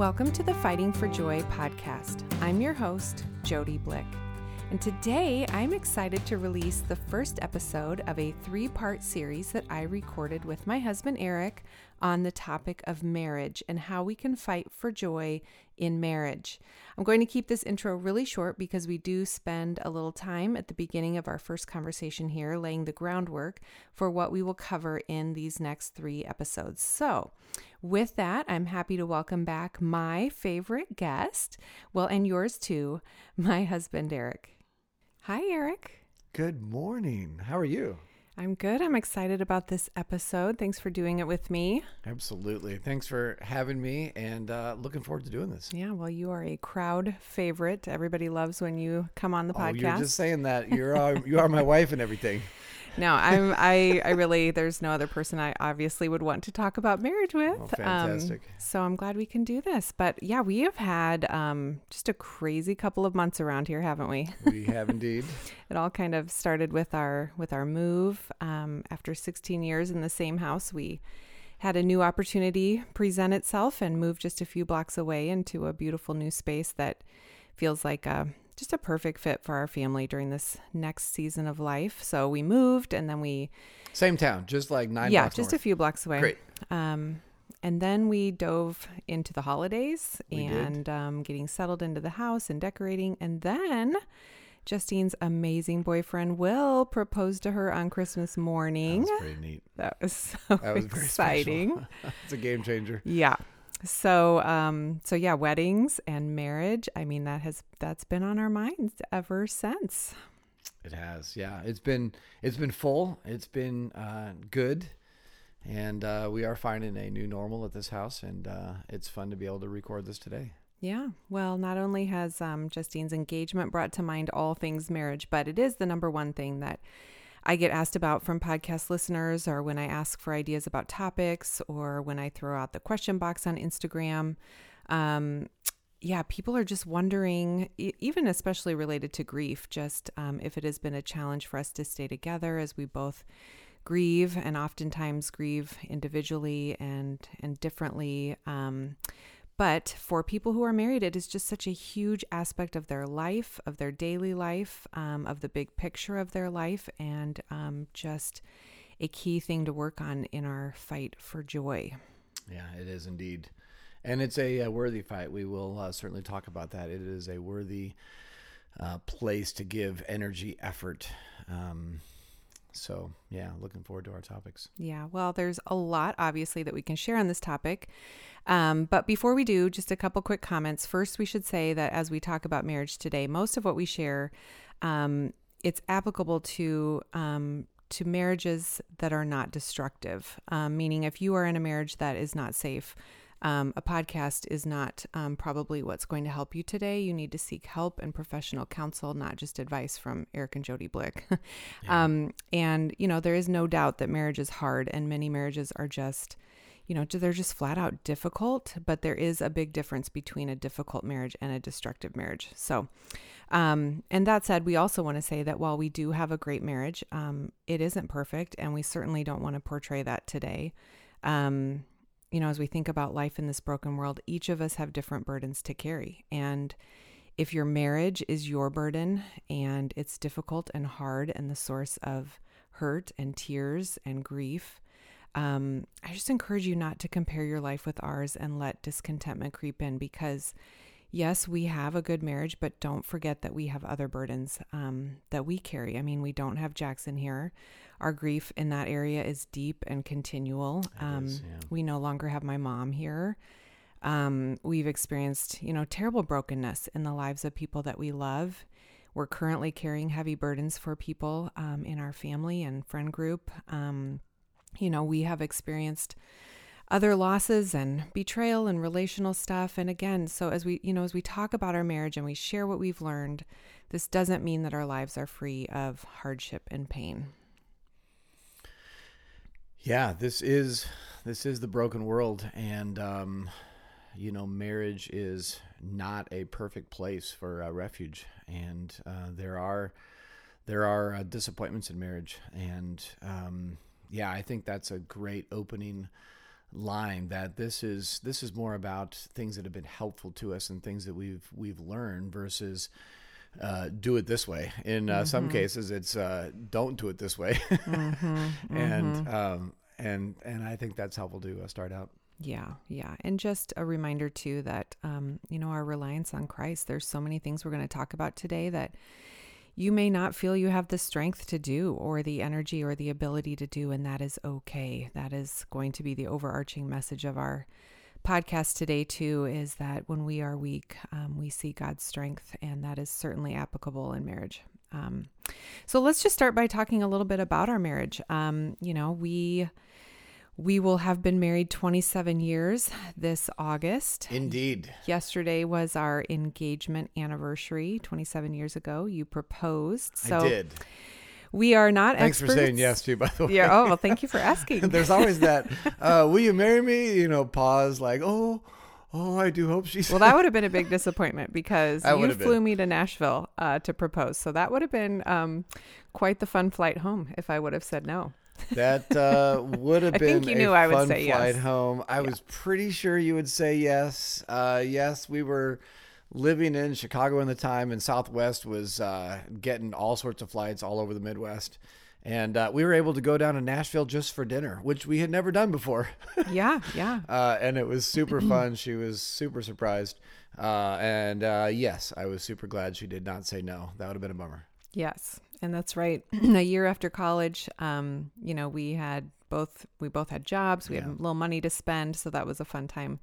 Welcome to the Fighting for Joy podcast. I'm your host, Jody Blick. And today I'm excited to release the first episode of a three part series that I recorded with my husband Eric on the topic of marriage and how we can fight for joy in marriage. I'm going to keep this intro really short because we do spend a little time at the beginning of our first conversation here laying the groundwork for what we will cover in these next three episodes. So, with that, I'm happy to welcome back my favorite guest, well, and yours too, my husband Eric. Hi, Eric. Good morning. How are you? I'm good. I'm excited about this episode. Thanks for doing it with me. Absolutely. Thanks for having me and uh, looking forward to doing this. Yeah, well, you are a crowd favorite. Everybody loves when you come on the podcast. oh. You're just saying that. You're uh, you are my wife and everything. No, I'm I I really there's no other person I obviously would want to talk about marriage with. Oh, fantastic. Um, so I'm glad we can do this. But yeah, we have had um, just a crazy couple of months around here, haven't we? We have indeed. it all kind of started with our with our move. Um, after 16 years in the same house, we had a new opportunity present itself and moved just a few blocks away into a beautiful new space that feels like a just a perfect fit for our family during this next season of life. So we moved and then we same town, just like nine. Yeah, just north. a few blocks away. Great. Um, and then we dove into the holidays We and um, getting settled into the house and decorating. And then Justine's amazing boyfriend Will proposed to her on Christmas morning. That was pretty neat. That was so That was exciting. it's a game changer. Yeah. So um so yeah, weddings and marriage, I mean that has that's been on our minds ever since. It has. Yeah. It's been it's been full. It's been uh, good. And uh, we are finding a new normal at this house, and uh, it's fun to be able to record this today. Yeah. Well, not only has um, Justine's engagement brought to mind all things marriage, but it is the number one thing that I get asked about from podcast listeners, or when I ask for ideas about topics, or when I throw out the question box on Instagram. Um, yeah, people are just wondering, even especially related to grief, just um, if it has been a challenge for us to stay together as we both grieve and oftentimes grieve individually and and differently. Um, but for people who are married, it is just such a huge aspect of their life, of their daily life, um, of the big picture of their life, and um, just a key thing to work on in our fight for joy. Yeah, it is indeed. And it's a, a worthy fight. We will uh, certainly talk about that. It is a worthy uh, place to give energy, effort. Um, so, yeah, looking forward to our topics. Yeah, well, there's a lot, obviously, that we can share on this topic. Um, but before we do, just a couple quick comments. First, we should say that as we talk about marriage today, most of what we share, um, it's applicable to um, to marriages that are not destructive. Um, meaning, if you are in a marriage that is not safe, um, a podcast is not um, probably what's going to help you today. You need to seek help and professional counsel, not just advice from Eric and Jody Blick. Yeah. um, and, you know, there is no doubt that marriage is hard and many marriages are just, you know, they're just flat out difficult, but there is a big difference between a difficult marriage and a destructive marriage. So, um, and that said, we also want to say that while we do have a great marriage, um, it isn't perfect, and we certainly don't want to portray that today. Um, you know, as we think about life in this broken world, each of us have different burdens to carry. And if your marriage is your burden and it's difficult and hard and the source of hurt and tears and grief, um, I just encourage you not to compare your life with ours and let discontentment creep in because, yes, we have a good marriage, but don't forget that we have other burdens um, that we carry. I mean, we don't have Jackson here. Our grief in that area is deep and continual. Um, is, yeah. We no longer have my mom here. Um, we've experienced, you know, terrible brokenness in the lives of people that we love. We're currently carrying heavy burdens for people um, in our family and friend group. Um, you know, we have experienced other losses and betrayal and relational stuff. And again, so as we, you know, as we talk about our marriage and we share what we've learned, this doesn't mean that our lives are free of hardship and pain. Yeah, this is this is the broken world, and um, you know, marriage is not a perfect place for uh, refuge, and uh, there are there are uh, disappointments in marriage, and um, yeah, I think that's a great opening line that this is this is more about things that have been helpful to us and things that we've we've learned versus uh, do it this way. In uh, mm-hmm. some cases, it's uh, don't do it this way, mm-hmm. and mm-hmm. Um, and and I think that's helpful to uh, start out. Yeah, yeah, and just a reminder too that um, you know our reliance on Christ. There's so many things we're going to talk about today that you may not feel you have the strength to do or the energy or the ability to do, and that is okay. That is going to be the overarching message of our podcast today, too, is that when we are weak, um, we see God's strength, and that is certainly applicable in marriage. Um, so let's just start by talking a little bit about our marriage. Um, you know, we we will have been married 27 years this August. Indeed. Yesterday was our engagement anniversary. 27 years ago, you proposed. So I did. We are not Thanks experts. for saying yes to, by the way. Yeah. Oh, well, thank you for asking. There's always that, uh, will you marry me? You know, pause like, oh, oh, I do hope she's. Well, that would have been a big disappointment because you flew been. me to Nashville uh, to propose. So that would have been um, quite the fun flight home if I would have said no. That uh, would have been I think you knew I would say flight yes. home. I yeah. was pretty sure you would say yes. Uh, yes, we were living in Chicago in the time, and Southwest was uh, getting all sorts of flights all over the Midwest. And uh, we were able to go down to Nashville just for dinner, which we had never done before. yeah, yeah. Uh, and it was super fun. She was super surprised. Uh, and yes, I was super glad she did not say no. That would have been a bummer. Yes, and that's right. a year after college, um, you know, we had both we both had jobs. We yeah. had a little money to spend, so that was a fun time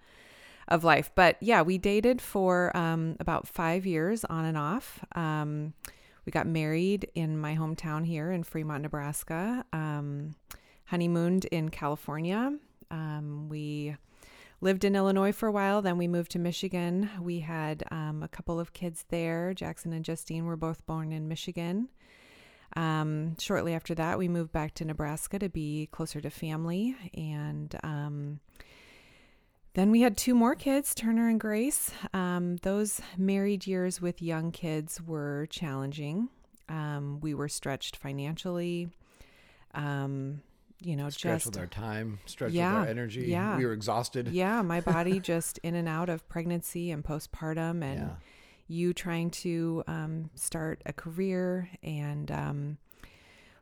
of life. But yeah, we dated for um, about five years on and off. Um, we got married in my hometown here in Fremont, Nebraska. Um, honeymooned in California. Um, we lived in Illinois for a while. Then we moved to Michigan. We had um, a couple of kids there. Jackson and Justine were both born in Michigan. Um, shortly after that, we moved back to Nebraska to be closer to family. And then we had two more kids, Turner and Grace. Um, those married years with young kids were challenging. Um, we were stretched financially. Um, you know, stretch just with our time, stretched yeah, with our energy. Yeah, we were exhausted. Yeah, my body just in and out of pregnancy and postpartum, and yeah. you trying to um, start a career, and um,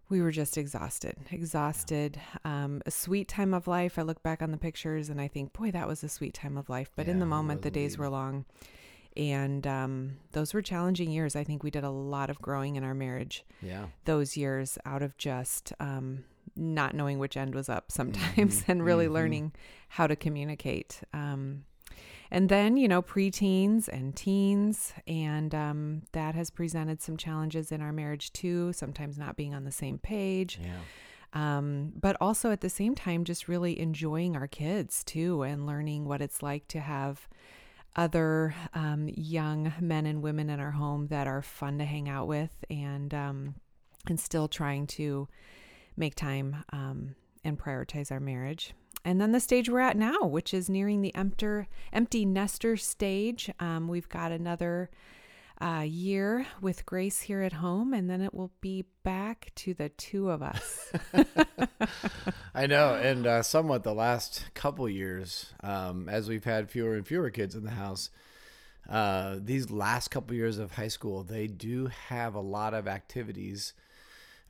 we were just exhausted, exhausted. Um, a sweet time of life. I look back on the pictures and I think, boy, that was a sweet time of life. But yeah, in the moment, the days were long. And um, those were challenging years. I think we did a lot of growing in our marriage. Yeah. Those years out of just um, not knowing which end was up sometimes mm-hmm. and really mm-hmm. learning how to communicate. Um, and then, you know, preteens and teens, and um, that has presented some challenges in our marriage too, sometimes not being on the same page. Yeah. Um, but also at the same time, just really enjoying our kids too and learning what it's like to have other um, young men and women in our home that are fun to hang out with and um, and still trying to make time um, and prioritize our marriage. And then the stage we're at now, which is nearing the empty, empty nester stage. Um, we've got another uh, year with Grace here at home, and then it will be back to the two of us. I know, and uh, somewhat the last couple years, um, as we've had fewer and fewer kids in the house, uh, these last couple years of high school, they do have a lot of activities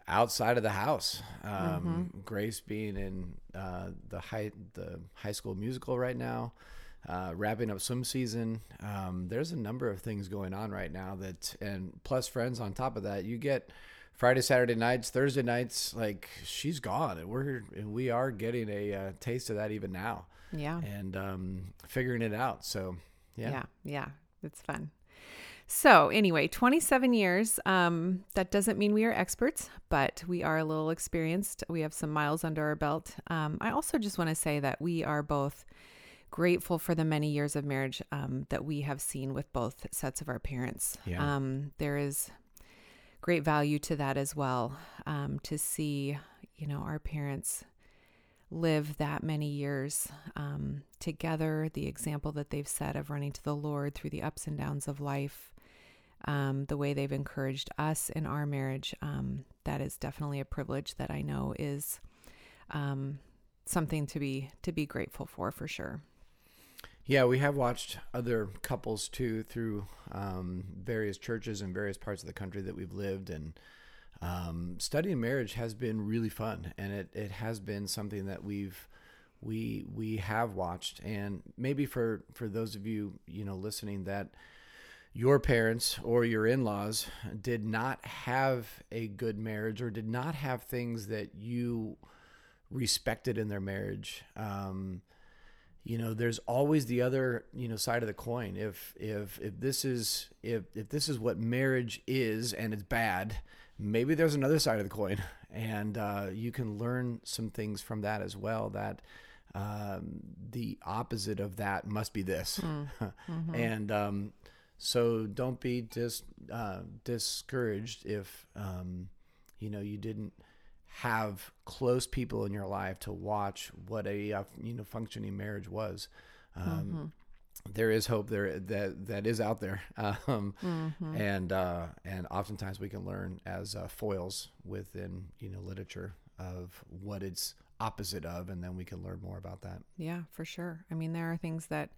outside of the house. Um, mm-hmm. Grace being in uh, the high the high school musical right now, uh, wrapping up swim season. Um, there's a number of things going on right now that, and plus friends on top of that. You get Friday, Saturday nights, Thursday nights. Like she's gone, and we're and we are getting a uh, taste of that even now. Yeah, and um, figuring it out. So yeah, yeah, yeah, it's fun. So, anyway, 27 years. Um, that doesn't mean we are experts, but we are a little experienced. We have some miles under our belt. Um, I also just want to say that we are both grateful for the many years of marriage um, that we have seen with both sets of our parents. Yeah. Um, there is great value to that as well um, to see, you know, our parents live that many years um, together, the example that they've set of running to the Lord through the ups and downs of life, um, the way they've encouraged us in our marriage. Um, that is definitely a privilege that I know is um, something to be to be grateful for for sure. Yeah, we have watched other couples too through um, various churches in various parts of the country that we've lived, and um, studying marriage has been really fun, and it, it has been something that we've we we have watched, and maybe for for those of you you know listening that your parents or your in-laws did not have a good marriage or did not have things that you respected in their marriage. Um, you know there's always the other you know side of the coin if if if this is if if this is what marriage is and it's bad maybe there's another side of the coin and uh, you can learn some things from that as well that um, the opposite of that must be this mm. mm-hmm. and um, so don't be dis, uh, discouraged if um, you know you didn't have close people in your life to watch what a uh, you know functioning marriage was. Um, mm-hmm. There is hope there that that is out there, um, mm-hmm. and uh, and oftentimes we can learn as uh, foils within you know literature of what it's opposite of, and then we can learn more about that. Yeah, for sure. I mean, there are things that,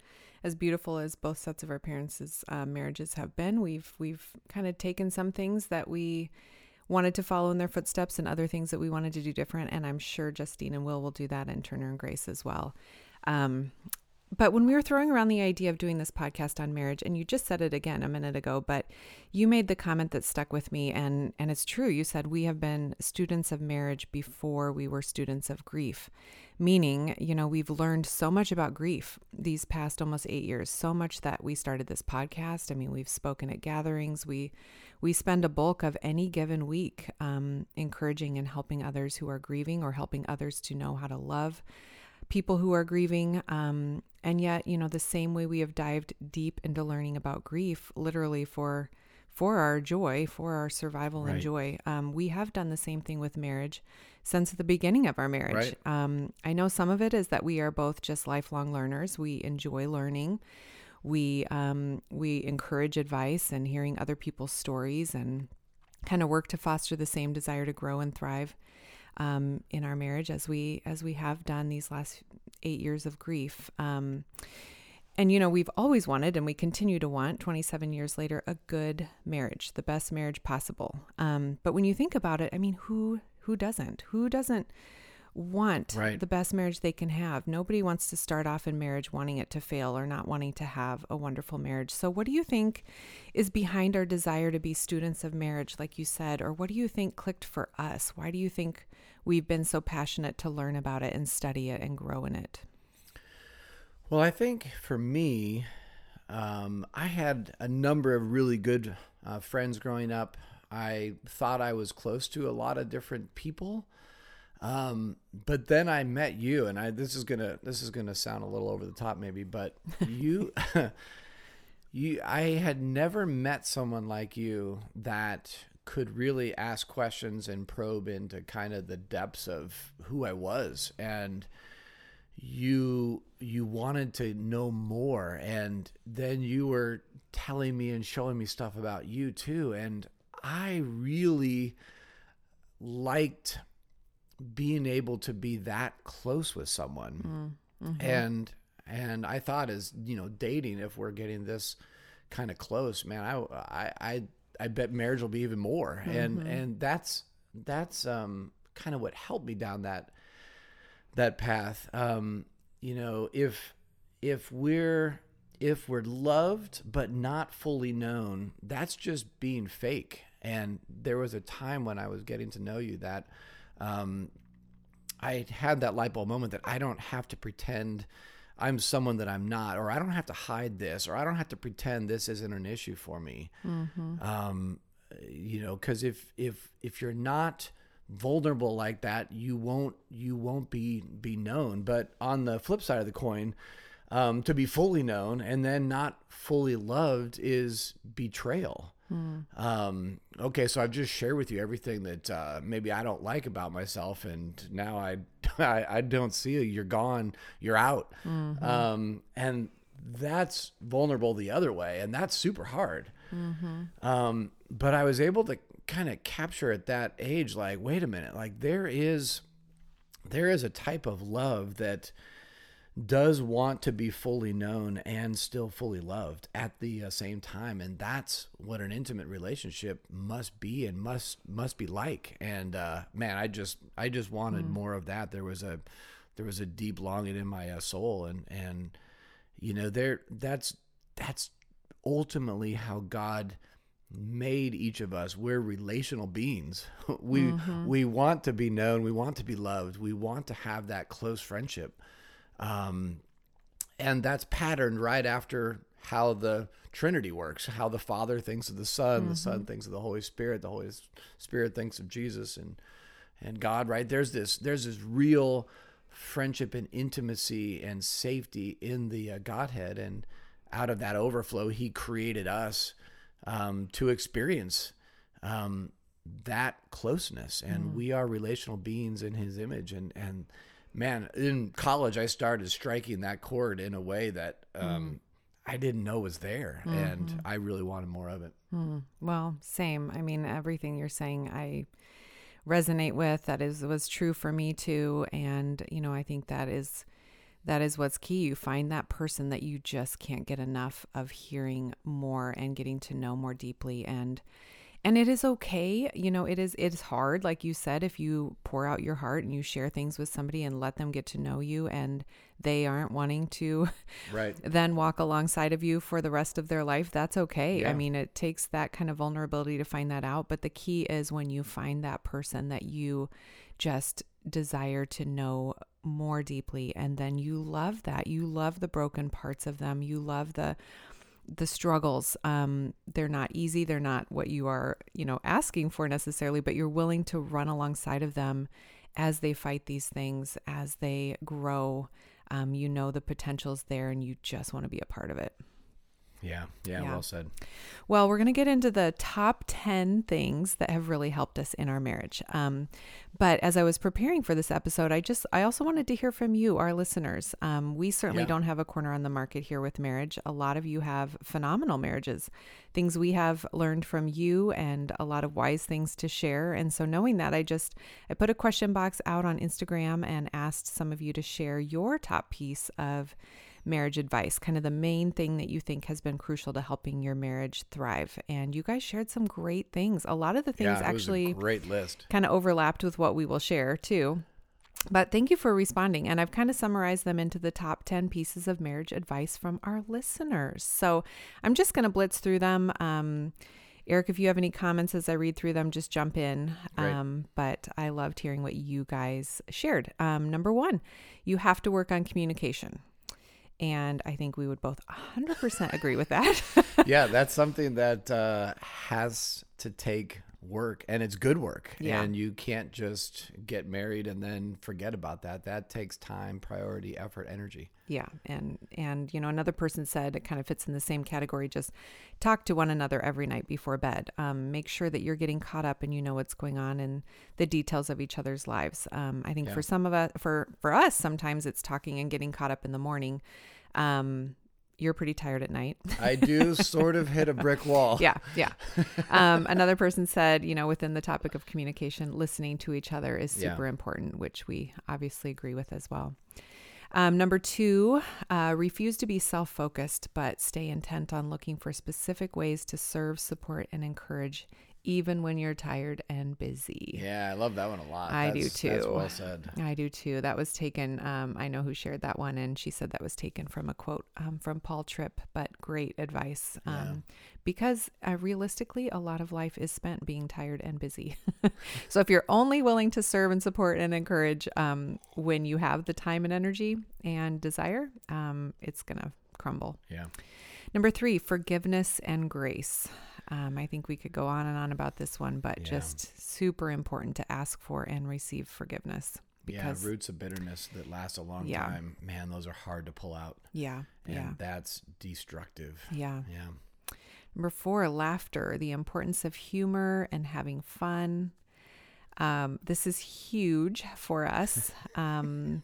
as beautiful as both sets of our parents' uh, marriages have been, we've we've kind of taken some things that we wanted to follow in their footsteps and other things that we wanted to do different. And I'm sure Justine and Will will do that and Turner and Grace as well. Um, but when we were throwing around the idea of doing this podcast on marriage, and you just said it again a minute ago, but you made the comment that stuck with me, and and it's true. You said we have been students of marriage before we were students of grief, meaning you know we've learned so much about grief these past almost eight years, so much that we started this podcast. I mean, we've spoken at gatherings, we we spend a bulk of any given week um, encouraging and helping others who are grieving or helping others to know how to love people who are grieving. Um, and yet, you know, the same way we have dived deep into learning about grief, literally for for our joy, for our survival right. and joy, um, we have done the same thing with marriage since the beginning of our marriage. Right. Um, I know some of it is that we are both just lifelong learners. We enjoy learning we um, we encourage advice and hearing other people's stories and kind of work to foster the same desire to grow and thrive um, in our marriage as we as we have done these last eight years of grief. Um, and you know we've always wanted and we continue to want 27 years later a good marriage the best marriage possible um, but when you think about it i mean who who doesn't who doesn't want right. the best marriage they can have. Nobody wants to start off in marriage wanting it to fail or not wanting to have a wonderful marriage. So, what do you think is behind our desire to be students of marriage, like you said? Or what do you think clicked for us? Why do you think we've been so passionate to learn about it and study it and grow in it? Well, I think for me, um, I had a number of really good uh, friends growing up. I thought I was close to a lot of different people. Um, but then I met you, and I this is gonna this is gonna sound a little over the top, maybe, but you, you, I had never met someone like you that could really ask questions and probe into kind of the depths of who I was, and you you wanted to know more, and then you were telling me and showing me stuff about you too, and I really liked being able to be that close with someone mm, mm-hmm. and and i thought as you know dating if we're getting this kind of close man i i i, bet marriage will be even more mm-hmm. and and that's that's um kind of what helped me down that that path um you know if if we're if we're loved but not fully known that's just being fake and there was a time when i was getting to know you that um, I had that light bulb moment that I don't have to pretend I'm someone that I'm not, or I don't have to hide this, or I don't have to pretend this isn't an issue for me. Mm-hmm. Um, you know, because if if if you're not vulnerable like that, you won't you won't be be known. But on the flip side of the coin, um, to be fully known and then not fully loved is betrayal. Mm. Um, okay, so I've just shared with you everything that uh, maybe I don't like about myself, and now I, I, I don't see you. You're gone. You're out. Mm-hmm. Um, and that's vulnerable the other way, and that's super hard. Mm-hmm. Um, but I was able to kind of capture at that age, like, wait a minute, like there is, there is a type of love that does want to be fully known and still fully loved at the uh, same time and that's what an intimate relationship must be and must must be like. And uh, man i just i just wanted mm. more of that. There was a there was a deep longing in my uh, soul and and you know there that's that's ultimately how god made each of us. We're relational beings. We mm-hmm. we want to be known. We want to be loved. We want to have that close friendship um, and that's patterned right after how the Trinity works, how the Father thinks of the Son, mm-hmm. the Son thinks of the Holy Spirit, the Holy Spirit thinks of Jesus and and God, right? There's this there's this real friendship and intimacy and safety in the uh, Godhead and out of that overflow he created us um, to experience um, that closeness and mm. we are relational beings in his image and and man, in college, I started striking that chord in a way that um, mm. I didn't know was there, mm-hmm. and I really wanted more of it. Mm. Well, same. I mean, everything you're saying, I resonate with. That is was true for me too, and you know, I think that is that is what's key. You find that person that you just can't get enough of hearing more and getting to know more deeply, and and it is okay you know it is it is hard like you said if you pour out your heart and you share things with somebody and let them get to know you and they aren't wanting to right. then walk alongside of you for the rest of their life that's okay. Yeah. i mean it takes that kind of vulnerability to find that out but the key is when you find that person that you just desire to know more deeply and then you love that. You love the broken parts of them. You love the the struggles um, they're not easy they're not what you are you know asking for necessarily but you're willing to run alongside of them as they fight these things as they grow. Um, you know the potential's there and you just want to be a part of it yeah, yeah, yeah, well said. Well, we're going to get into the top 10 things that have really helped us in our marriage. Um, but as I was preparing for this episode, I just, I also wanted to hear from you, our listeners. Um, we certainly yeah. don't have a corner on the market here with marriage. A lot of you have phenomenal marriages, things we have learned from you, and a lot of wise things to share. And so, knowing that, I just, I put a question box out on Instagram and asked some of you to share your top piece of marriage advice, kind of the main thing that you think has been crucial to helping your marriage thrive. And you guys shared some great things. A lot of the things yeah, actually great list. kind of overlapped with what we will share too. But thank you for responding. And I've kind of summarized them into the top 10 pieces of marriage advice from our listeners. So I'm just going to blitz through them. Um, Eric, if you have any comments as I read through them, just jump in. Um, but I loved hearing what you guys shared. Um, number one, you have to work on communication. And I think we would both 100% agree with that. yeah, that's something that uh, has to take work and it's good work. Yeah. And you can't just get married and then forget about that. That takes time, priority, effort, energy. Yeah. And and you know, another person said it kind of fits in the same category, just talk to one another every night before bed. Um, make sure that you're getting caught up and you know what's going on and the details of each other's lives. Um, I think yeah. for some of us for for us, sometimes it's talking and getting caught up in the morning. Um, you're pretty tired at night. I do sort of hit a brick wall. Yeah, yeah. Um, another person said, you know, within the topic of communication, listening to each other is super yeah. important, which we obviously agree with as well. Um, number two, uh, refuse to be self focused, but stay intent on looking for specific ways to serve, support, and encourage even when you're tired and busy. Yeah, I love that one a lot. I that's, do too. That's well said. I do too. That was taken. Um, I know who shared that one, and she said that was taken from a quote um, from Paul Tripp, but great advice. Um, yeah. Because uh, realistically, a lot of life is spent being tired and busy. so if you're only willing to serve and support and encourage um, when you have the time and energy and desire, um, it's going to crumble. Yeah. Number three, forgiveness and grace. Um, I think we could go on and on about this one, but yeah. just super important to ask for and receive forgiveness. Because, yeah, roots of bitterness that last a long yeah. time, man, those are hard to pull out. Yeah, and yeah. that's destructive. Yeah, yeah. Number four, laughter, the importance of humor and having fun. Um, this is huge for us. Um,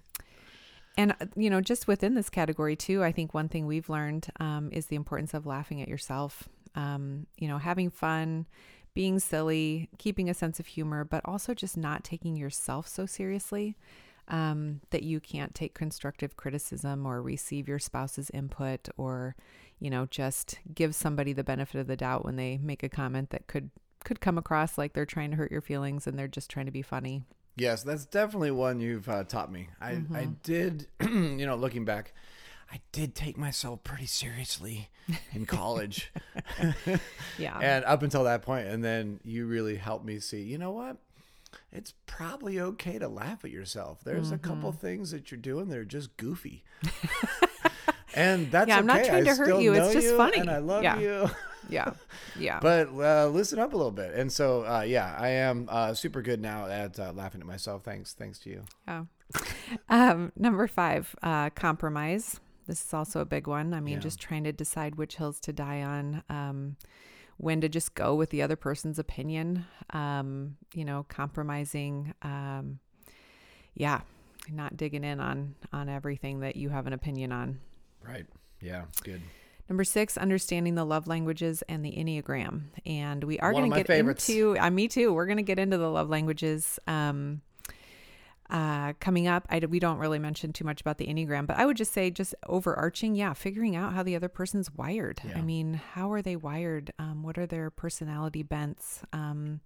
and, uh, you know, just within this category, too, I think one thing we've learned um, is the importance of laughing at yourself um, you know, having fun, being silly, keeping a sense of humor, but also just not taking yourself so seriously. um, that you can't take constructive criticism or receive your spouse's input or, you know, just give somebody the benefit of the doubt when they make a comment that could could come across like they're trying to hurt your feelings and they're just trying to be funny. Yes, that's definitely one you've uh, taught me. I mm-hmm. I did, you know, looking back, I did take myself pretty seriously in college. yeah. and up until that point, and then you really helped me see, you know what? It's probably okay to laugh at yourself. There's mm-hmm. a couple mm-hmm. things that you're doing that are just goofy. and that's yeah, I'm okay. not trying to hurt you. It's just you, funny. And I love yeah. you. yeah. Yeah. But uh, listen up a little bit. And so, uh, yeah, I am uh, super good now at uh, laughing at myself. Thanks. Thanks to you. Yeah. Um, number five, uh, compromise. This is also a big one. I mean, yeah. just trying to decide which hills to die on. Um, when to just go with the other person's opinion, um, you know, compromising. Um, yeah, not digging in on on everything that you have an opinion on. Right. Yeah. Good. Number six, understanding the love languages and the Enneagram. And we are going to get favorites. into, uh, me too, we're going to get into the love languages. Um, uh, coming up. I, we don't really mention too much about the Enneagram, but I would just say, just overarching, yeah, figuring out how the other person's wired. Yeah. I mean, how are they wired? Um, what are their personality bents? Um,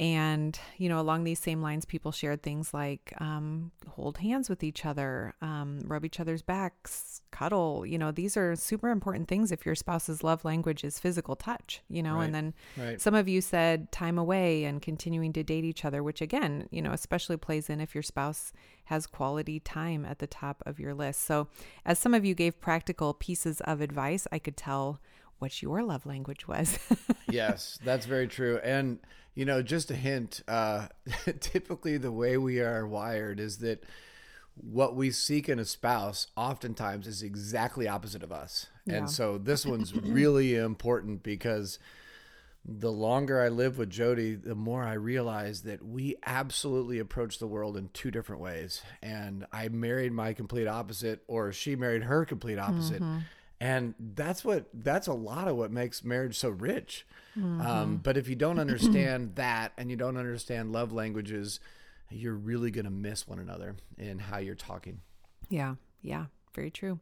and, you know, along these same lines, people shared things like um, hold hands with each other, um, rub each other's backs, cuddle. You know, these are super important things if your spouse's love language is physical touch, you know. Right. And then right. some of you said time away and continuing to date each other, which again, you know, especially plays in if your spouse has quality time at the top of your list. So, as some of you gave practical pieces of advice, I could tell what your love language was. yes, that's very true. And you know, just a hint, uh, typically the way we are wired is that what we seek in a spouse oftentimes is exactly opposite of us. Yeah. And so this one's really important because the longer I live with Jody, the more I realize that we absolutely approach the world in two different ways. And I married my complete opposite, or she married her complete opposite. Mm-hmm. And that's what that's a lot of what makes marriage so rich. Mm-hmm. Um, but if you don't understand that and you don't understand love languages, you're really going to miss one another in how you're talking. Yeah. Yeah. Very true.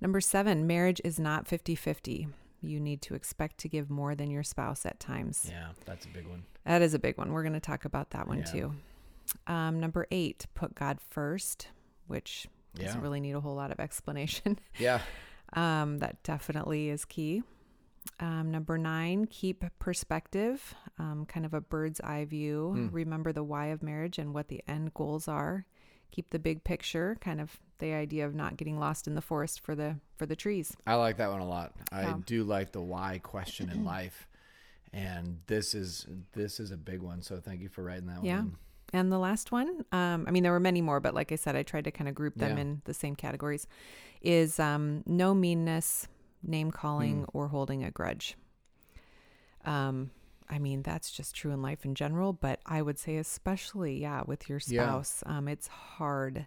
Number seven, marriage is not 50 50. You need to expect to give more than your spouse at times. Yeah, that's a big one. That is a big one. We're going to talk about that one yeah. too. Um, number eight, put God first, which doesn't yeah. really need a whole lot of explanation. Yeah. Um, that definitely is key. Um, number nine, keep perspective, um, kind of a bird's eye view. Mm. Remember the why of marriage and what the end goals are. Keep the big picture, kind of the idea of not getting lost in the forest for the for the trees. I like that one a lot. I do like the why question in life, and this is this is a big one. So thank you for writing that yeah. one. And the last one, um, I mean, there were many more, but like I said, I tried to kind of group them yeah. in the same categories, is um, no meanness, name calling, mm. or holding a grudge. Um, I mean, that's just true in life in general, but I would say, especially, yeah, with your spouse, yeah. um, it's hard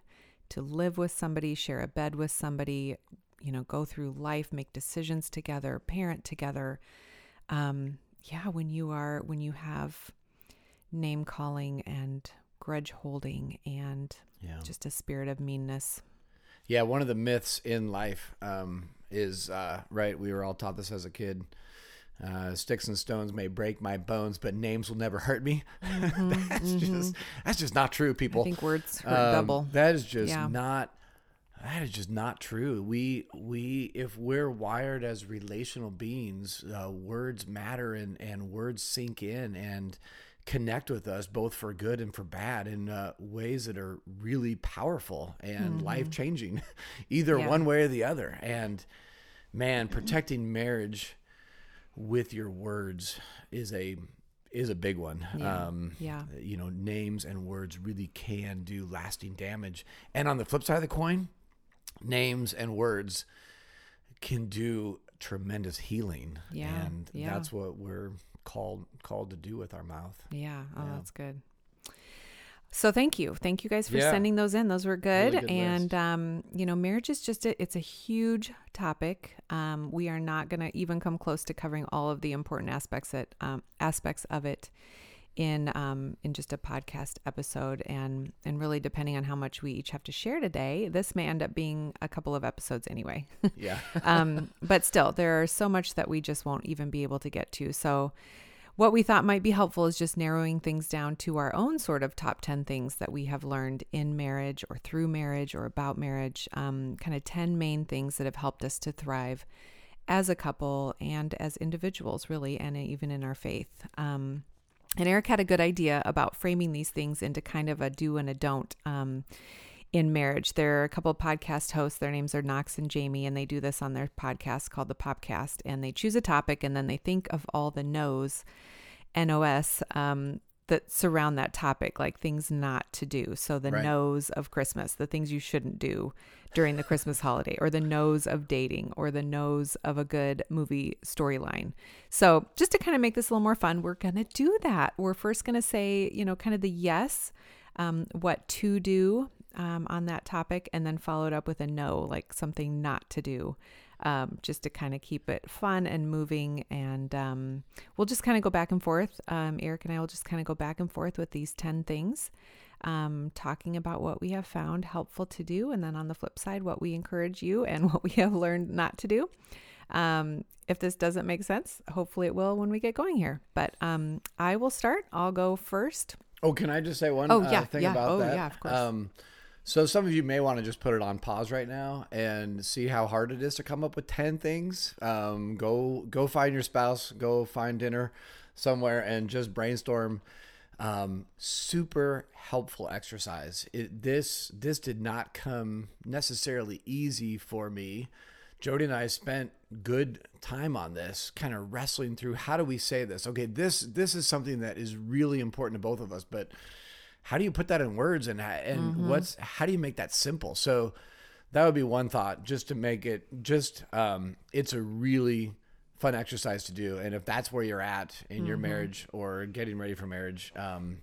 to live with somebody, share a bed with somebody, you know, go through life, make decisions together, parent together. Um, yeah, when you are, when you have name calling and grudge holding and yeah. just a spirit of meanness. Yeah, one of the myths in life um, is uh, right. We were all taught this as a kid. Uh, sticks and stones may break my bones, but names will never hurt me. Mm-hmm, that's mm-hmm. just that's just not true, people. I think words hurt um, double. That is just yeah. not. That is just not true. We we if we're wired as relational beings, uh, words matter and and words sink in and connect with us both for good and for bad in uh, ways that are really powerful and mm-hmm. life changing, either yeah. one way or the other. And man, protecting marriage with your words is a is a big one. Yeah. Um, yeah. You know, names and words really can do lasting damage. And on the flip side of the coin, names and words can do tremendous healing. Yeah. And yeah. that's what we're called called to do with our mouth. Yeah. Oh, yeah. that's good. So thank you, thank you guys for yeah. sending those in. Those were good, really good and um, you know, marriage is just a, it's a huge topic. Um, we are not going to even come close to covering all of the important aspects that um, aspects of it in um, in just a podcast episode, and and really depending on how much we each have to share today, this may end up being a couple of episodes anyway. Yeah. um, but still, there are so much that we just won't even be able to get to. So, what we thought might be helpful is just narrowing things down to our own sort of top 10 things that we have learned in marriage or through marriage or about marriage, um, kind of 10 main things that have helped us to thrive as a couple and as individuals, really, and even in our faith. Um, and Eric had a good idea about framing these things into kind of a do and a don't. Um, in marriage. There are a couple of podcast hosts. Their names are Knox and Jamie, and they do this on their podcast called the Popcast. And they choose a topic and then they think of all the no's, N O S, um, that surround that topic, like things not to do. So the Right. no's of Christmas, the things you shouldn't do during the Christmas holiday, or the no's of dating, or the no's of a good movie storyline. So just to kind of make this a little more fun, we're going to do that. We're first going to say, you know, kind of the yes, um, what to do um, on that topic, and then followed up with a no, like something not to do. Um, just to kind of keep it fun and moving. And um, we'll just kind of go back and forth. Um, Eric and I will just kind of go back and forth with these 10 things, um, talking about what we have found helpful to do. And then on the flip side, what we encourage you and what we have learned not to do. Um, if this doesn't make sense, hopefully it will when we get going here. But um, I will start. I'll go first. Oh, can I just say one Oh, uh, yeah, thing yeah. about Oh, that? yeah, of course. So some of you may want to just put it on pause right now and see how hard it is to come up with 10 things. Um, go go find your spouse, go find dinner somewhere and just brainstorm um, super helpful exercise. It, this this did not come necessarily easy for me. Jody and I spent good time on this, kind of wrestling through how do we say this. Okay, this this is something that is really important to both of us, but how do you put that in words and and what's how do you make that simple? So that would be one thought, just to make it just um, it's a really fun exercise to do, and if that's where you're at in your marriage or getting ready for marriage, um,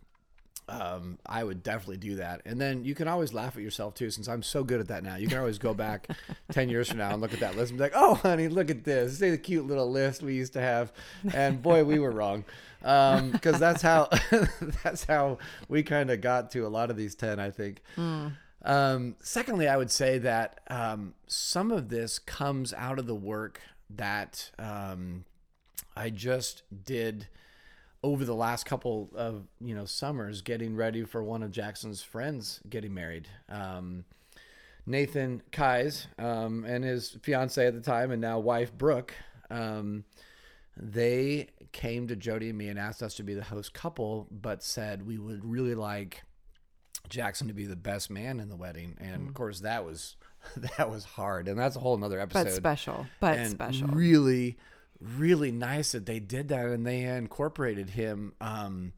um, I would definitely do that. And then you can always laugh at yourself too, since I'm so good at that now. You can always go back 10 years from now and look at that list and be like, oh, honey, look at this. Say the cute little list we used to have. And boy, we were wrong. Um, cause that's how, that's how we kind of got to a lot of these 10, I think. Um, secondly, I would say that, um, some of this comes out of the work that, um, I just did, over the last couple of you know summers getting ready for one of Jackson's friends getting married. Um, Nathan Kais um, and his fiance at the time and now wife Brooke, um, they came to Jody and me and asked us to be the host couple, but said we would really like Jackson to be the best man in the wedding. And of course, that was that was hard, and that's a whole nother episode But special. But and special. really really nice that they did that and they incorporated him um,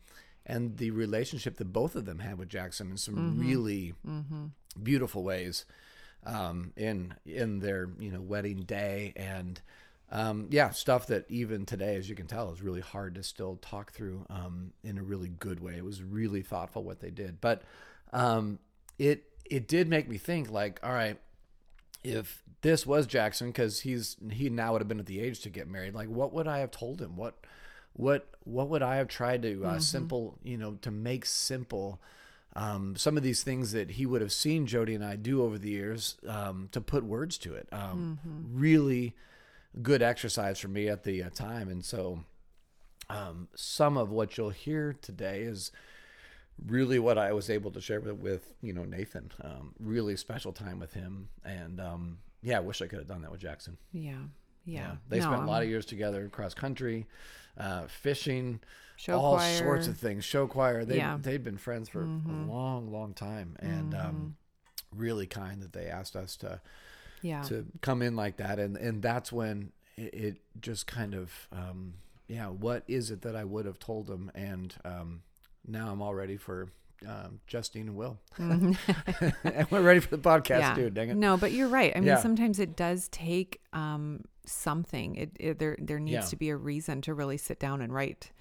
and the relationship that both of them had with Jackson in some Mm-hmm. really beautiful ways um, in in their you know wedding day. And um, yeah stuff that even today as you can tell is really hard to still talk through um, in a really good way. It was really thoughtful what they did. But um, it it did make me think like all right if this was Jackson, because he's he now would have been at the age to get married, like what would I have told him? What what what would I have tried to uh, simple, you know, to make simple um, some of these things that he would have seen Jody and I do over the years um, to put words to it. Um, Really good exercise for me at the uh, time, and so um, some of what you'll hear today is really what I was able to share with, with you know Nathan. Um, really special time with him, and um, yeah, I wish I could have done that with Jackson. yeah. Yeah. they No, spent a lot um, of years together, cross country, uh, fishing, Show all choir. sorts of things. Show choir. They Yeah. Mm-hmm. they'd been friends for a long, long time, and um, really kind that they asked us to Yeah. to come in like that, and and that's when it, it just kind of um, yeah, what is it that I would have told them, and um, now I'm all ready for. Um, Justine and Will, and we're ready for the podcast, too. Dang it! No, but you're right. I mean, Yeah. sometimes it does take um, something. It, it there there needs Yeah. to be a reason to really sit down and write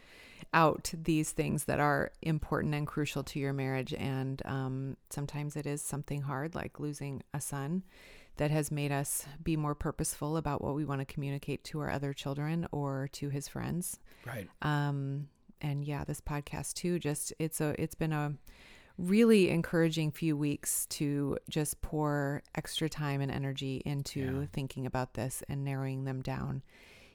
out these things that are important and crucial to your marriage. And um, sometimes it is something hard, like losing a son, that has made us be more purposeful about what we want to communicate to our other children or to his friends. Right. Um, and yeah, this podcast too. Just it's a it's been a really encouraging few weeks to just pour extra time and energy into Yeah. thinking about this and narrowing them down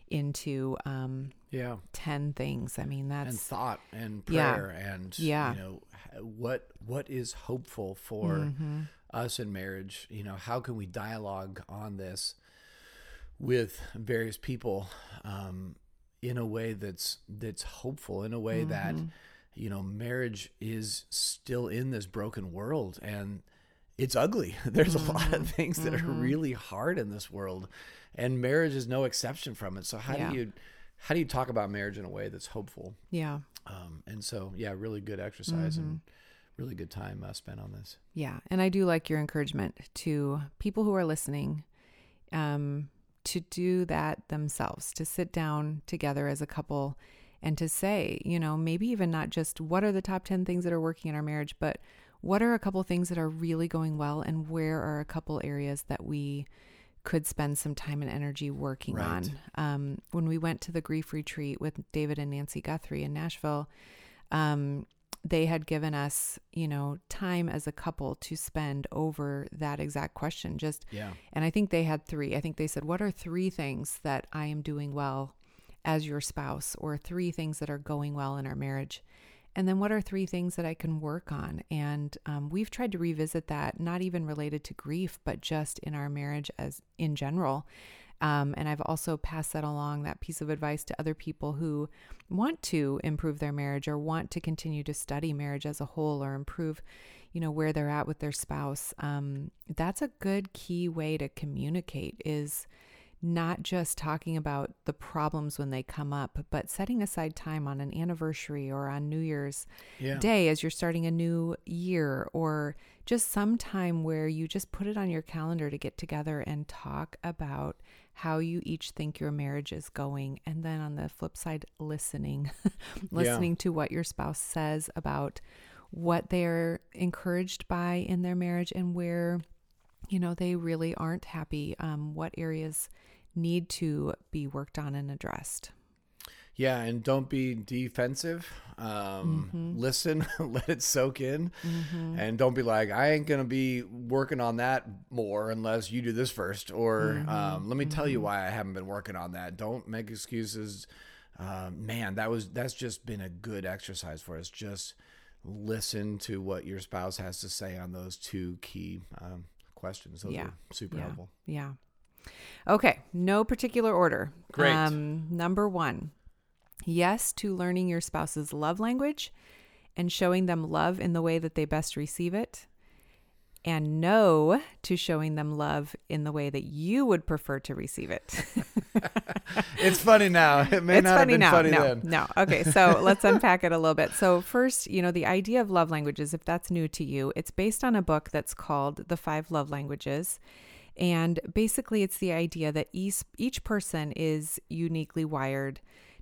into um, Yeah. 10 things. I mean, and that's thought and Yeah. prayer and Yeah. you know what what is hopeful for Mhm. us in marriage you know how can we dialogue on this with various people um, in a way that's that's hopeful in a way that Mhm. you know marriage is still in this broken world and it's ugly there's a lot of things that are Mhm. really hard in this world and marriage is no exception from it so how Yeah. do you how do you talk about marriage in a way that's hopeful yeah. um, and so, yeah, really good exercise and Mm-hmm. really good time uh, spent on this. Yeah, and I do like your encouragement to people who are listening um, to do that themselves, to sit down together as a couple and to say, you know, maybe even not just what are the top 10 things that are working in our marriage, but what are a couple things that are really going well and where are a couple areas that we could spend some time and energy working Right. on. Um, when we went to the grief retreat with David and Nancy Guthrie in Nashville, um, they had given us, you know, time as a couple to spend over that exact question. Just, Yeah. and I think they had three. I think they said, What are three things that I am doing well as your spouse, or three things that are going well in our marriage? And then what are three things that I can work on? And um, we've tried to revisit that, not even related to grief, but just in our marriage as in general. Um, and I've also passed that along, that piece of advice to other people who want to improve their marriage or want to continue to study marriage as a whole or improve, you know, where they're at with their spouse. Um, that's a good key way to communicate is not just talking about the problems when they come up, but setting aside time on an anniversary or on New Year's Yeah. day as you're starting a new year or just some time where you just put it on your calendar to get together and talk about how you each think your marriage is going and then on the flip side listening listening to what your spouse says about what they're encouraged by in their marriage and where you know they really aren't happy um, what areas need to be worked on and addressed Yeah. And don't be defensive. Um, Mhm. Listen, let it soak in. mm-hmm. And don't be like, I ain't going to be working on that more unless you do this first. Or Mhm. um, let me tell you Mhm. why I haven't been working on that. Don't make excuses. Uh, man, that was that's just been a good exercise for us. Just listen to what your spouse has to say on those two key um, questions. Those Yeah. are super Yeah. helpful. Yeah. Okay. No particular order. Great. Um, number one, yes to learning your spouse's love language and showing them love in the way that they best receive it. And no to showing them love in the way that you would prefer to receive it. It's funny now. It may it's not funny have been now. funny no, then. no. Okay, so let's unpack it a little bit. So first, you know, the idea of love languages, if that's new to you, it's based on a book that's called The Five Love Languages. And basically it's the idea that each each person is uniquely wired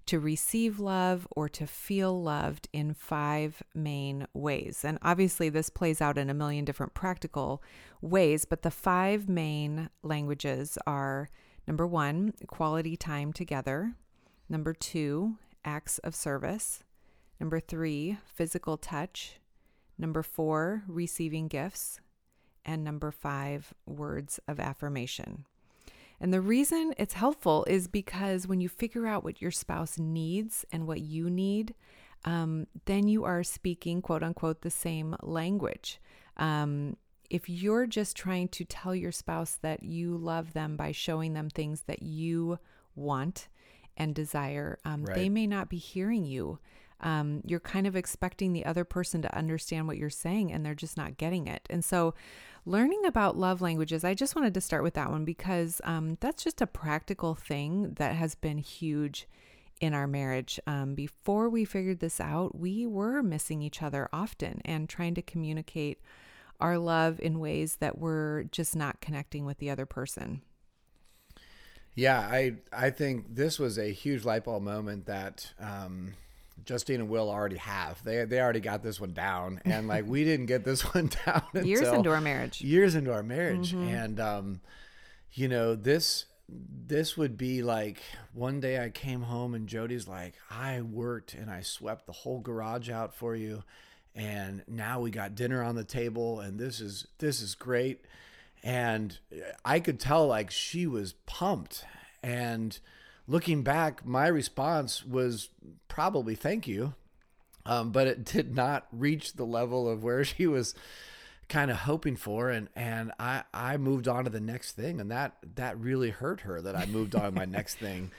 to receive love or to feel loved in five main ways. And obviously this plays out in a million different practical ways, but the five main languages are number 1, quality time together. Number two, acts of service. Number three, physical touch. Number four, receiving gifts. And number five, words of affirmation. And the reason it's helpful is because when you figure out what your spouse needs and what you need, um, then you are speaking, quote unquote, the same language. Um, if you're just trying to tell your spouse that you love them by showing them things that you want and desire, um, they may not be hearing you. Um, you're kind of expecting the other person to understand what you're saying and they're just not getting it. And so, learning about love languages, I just wanted to start with that one because um, that's just a practical thing that has been huge in our marriage. Um, before we figured this out, we were missing each other often and trying to communicate our love in ways that were just not connecting with the other person. Yeah, I I think this was a huge light bulb moment that um, Justine and Will already have. They they already got this one down, and like we didn't get this one down Years into our marriage. years into our marriage, and um, you know this this would be like one day I came home and Jody's like, I worked and I swept the whole garage out for you. And now we got dinner on the table and this is this is great. And I could tell like she was pumped. And looking back, my response was probably thank you. Um, but it did not reach the level of where she was kind of hoping for and and I I moved on to the next thing and that that really hurt her that I moved on to my next thing.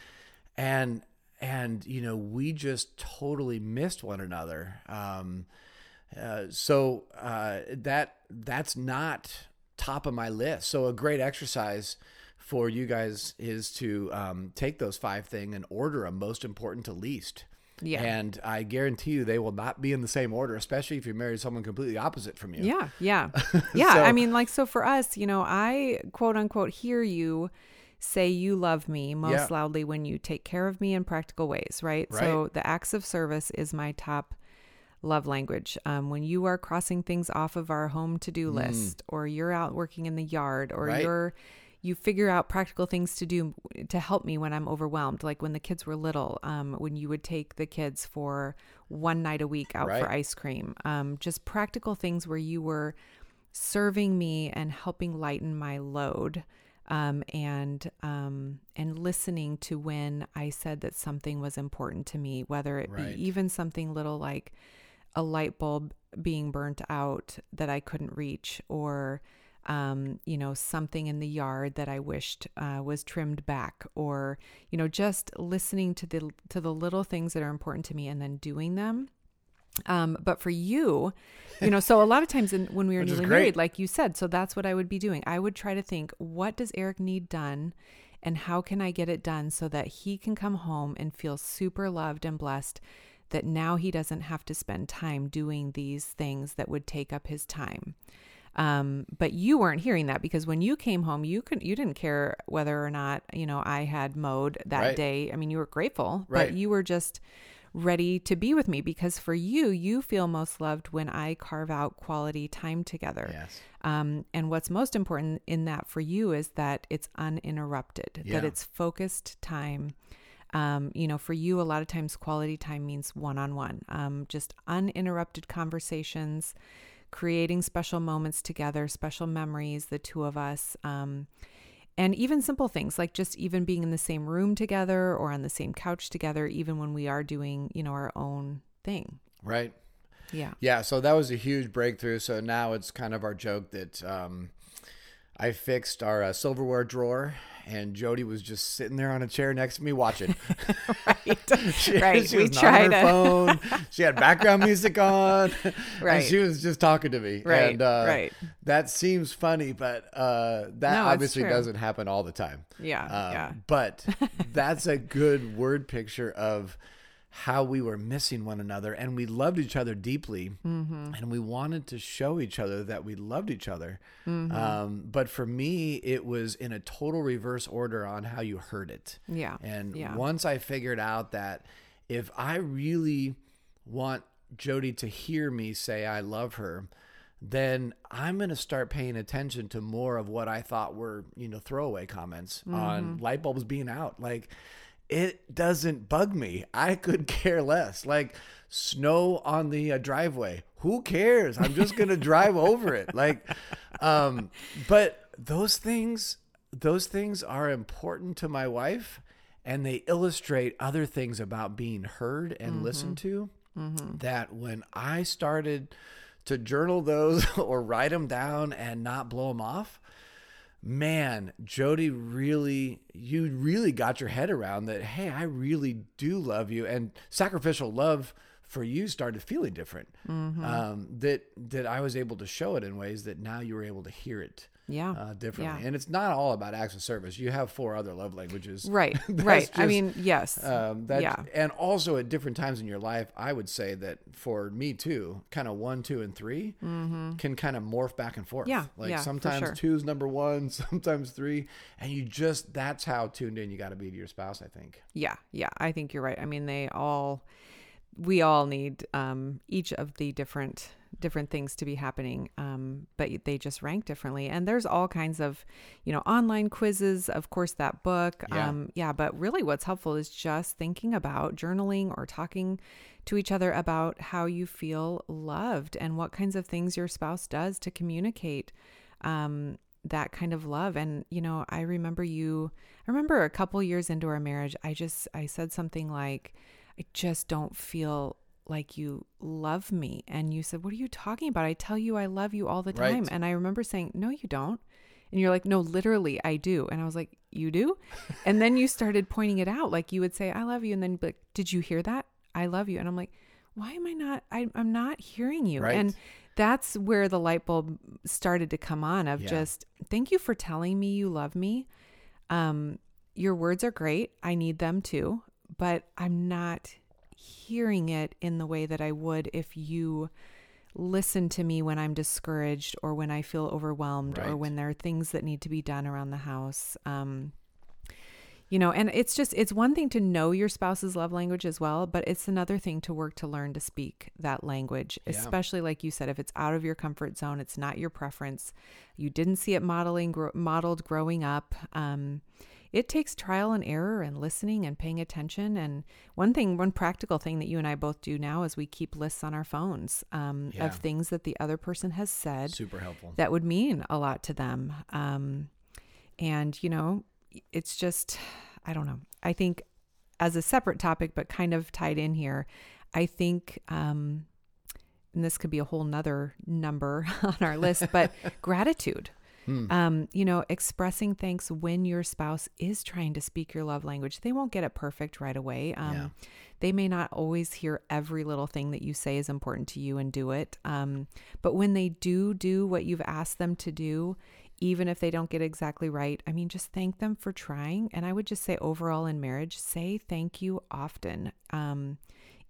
And and you know we just totally missed one another. Um uh, so uh that that's not top of my list. So a great exercise for you guys is to um, take those five thing and order them most important to least Yeah. and I guarantee you they will not be in the same order, especially if you marry someone completely opposite from you. Yeah, yeah. Yeah. So- I mean, like, so for us, you know, I quote unquote hear you say you love me most Yeah. loudly when you take care of me in practical ways, right? So the acts of service is my top love language. Um, when you are crossing things off of our home to do list, or you're out working in the yard, or Mm. Right. you're you figure out practical things to do to help me when I'm overwhelmed. Like when the kids were little, um, when you would take the kids for one night a week out Right. for ice cream, um, just practical things where you were serving me and helping lighten my load. Um, and um, and listening to when I said that something was important to me, whether it Right. be even something little like a light bulb being burnt out that I couldn't reach, or um, you know something in the yard that I wished uh, was trimmed back, or you know just listening to the to the little things that are important to me and then doing them. Um, but for you, you know, so a lot of times in, when we were newly married, like you said, so that's what I would be doing. I would try to think, what does Eric need done? And how can I get it done so that he can come home and feel super loved and blessed that now he doesn't have to spend time doing these things that would take up his time. Um, but you weren't hearing that because when you came home, you could you didn't care whether or not you know I had mowed that Right. day. I mean, you were grateful, Right. but you were just ready to be with me because for you, you feel most loved when I carve out quality time together. Yes. Um, and what's most important in that for you is that it's uninterrupted, Yeah. that it's focused time. Um, you know, for you, a lot of times quality time means one on one, just uninterrupted conversations, creating special moments together, special memories, the two of us. Um, and even simple things like just even being in the same room together or on the same couch together, even when we are doing, you know, our own thing. Right. Yeah. Yeah. So that was a huge breakthrough. So now it's kind of our joke that um, I fixed our uh, silverware drawer, and Jody was just sitting there on a chair next to me watching. she, Right. She We was not on her to- phone. She had background music on. Right. And she was just talking to me. Right, And, uh, right. That seems funny, but uh, that No, obviously doesn't happen all the time. Yeah. Um, yeah. But that's a good word picture of how we were missing one another and we loved each other deeply Mm-hmm. and we wanted to show each other that we loved each other. Mm-hmm. Um, but for me, it was in a total reverse order on how you heard it. Yeah. And yeah. once I figured out that if I really want Jody to hear me say I love her, then I'm going to start paying attention to more of what I thought were, you know, throwaway comments on Mm-hmm. light bulbs being out. Like, it doesn't bug me. I could care less. Like, snow on the uh, driveway. Who cares? I'm just going to drive over it. Like, um, but those things, those things are important to my wife and they illustrate other things about being heard and listened to that when I started to journal those or write them down and not blow them off, man, Jody really, you really got your head around that. Hey, I really do love you, and sacrificial love for you started feeling different. Um, that that I was able to show it in ways that now you were able to hear it Yeah. uh, differently. Yeah. And it's not all about acts of service. You have four other love languages, Right. Right. I mean, yes. um, that yeah. and also at different times in your life, I would say that for me too, kind of one, two, and 3 can kind of morph back and forth. Mm-hmm. Yeah, like yeah, sometimes sure. two's number one, sometimes three, and you just that's how tuned in you got to be to your spouse. I think. Yeah, yeah, I think you're right. I mean, they all, we all need um, each of the different different things to be happening, um, but they just rank differently. And there's all kinds of, you know, online quizzes. Of course, that book. Yeah. Um, yeah. But really, what's helpful is just thinking about journaling or talking to each other about how you feel loved and what kinds of things your spouse does to communicate um, that kind of love. And, you know, I remember you, I remember a couple years into our marriage, I just, I said something like, I just don't feel like you love me. And you said, What are you talking about? I tell you I love you all the time. Right. And I remember saying, No, you don't. And you're like, No, literally, I do. And I was like, You do? and then you started pointing it out. Like you would say, I love you. And then, but did you hear that? I love you. And I'm like, Why am I not? I, I'm not hearing you. Right. And that's where the light bulb started to come on of Yeah. just, Thank you for telling me you love me. Um, your words are great. I need them too, but I'm not hearing it in the way that I would if you listen to me when I'm discouraged or when I feel overwhelmed or when there are things that need to be done around the house. Um, you know, and it's just, it's one thing to know your spouse's love language as well, but it's another thing to work to learn to speak that language, Yeah. especially like you said, if it's out of your comfort zone, it's not your preference, you didn't see it modeling, gro- modeled growing up. Um, it takes trial and error and listening and paying attention. And one thing, one practical thing that you and I both do now is we keep lists on our phones um, Yeah. of things that the other person has said Super helpful. that would mean a lot to them. Um, and, you know, it's just, I don't know. I think as a separate topic, but kind of tied in here, I think, um, and this could be a whole nother number on our list, but gratitude. Hmm. Um, you know, expressing thanks when your spouse is trying to speak your love language. They won't get it perfect right away. Um, Yeah. They may not always hear every little thing that you say is important to you and do it. Um, but when they do do what you've asked them to do, even if they don't get exactly right, I mean, just thank them for trying. And I would just say, overall in marriage, say thank you often. Um,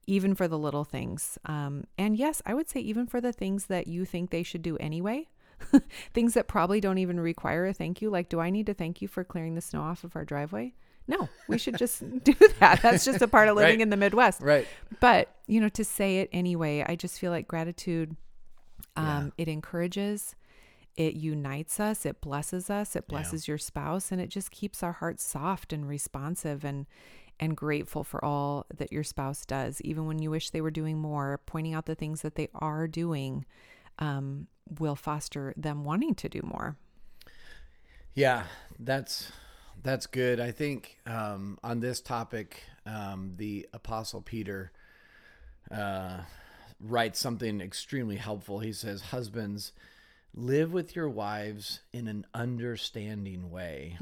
even for the little things. Um, and yes, I would say even for the things that you think they should do anyway, things that probably don't even require a thank you. Like, do I need to thank you for clearing the snow off of our driveway? No, we should just do that. That's just a part of living Right. in the Midwest. Right. But, you know, to say it anyway, I just feel like gratitude, um, Yeah. it encourages, it unites us, it blesses us, it Yeah. blesses your spouse, and it just keeps our hearts soft and responsive and and grateful for all that your spouse does, even when you wish they were doing more. Pointing out the things that they are doing um, will foster them wanting to do more. Yeah, that's that's good. I think um, on this topic, um, the Apostle Peter uh, writes something extremely helpful. He says, "Husbands, live with your wives in an understanding way."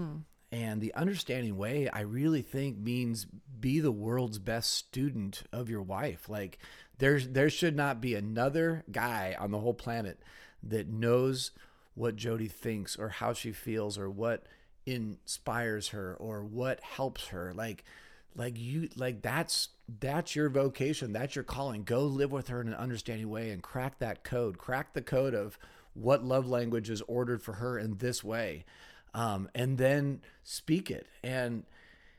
And the understanding way, I really think, means be the world's best student of your wife. Like there's there should not be another guy on the whole planet that knows what Jody thinks or how she feels or what inspires her or what helps her. Like like you like that's that's your vocation, that's your calling. Go live with her in an understanding way and crack that code. Crack the code of what love language is ordered for her in this way um, and then speak it. And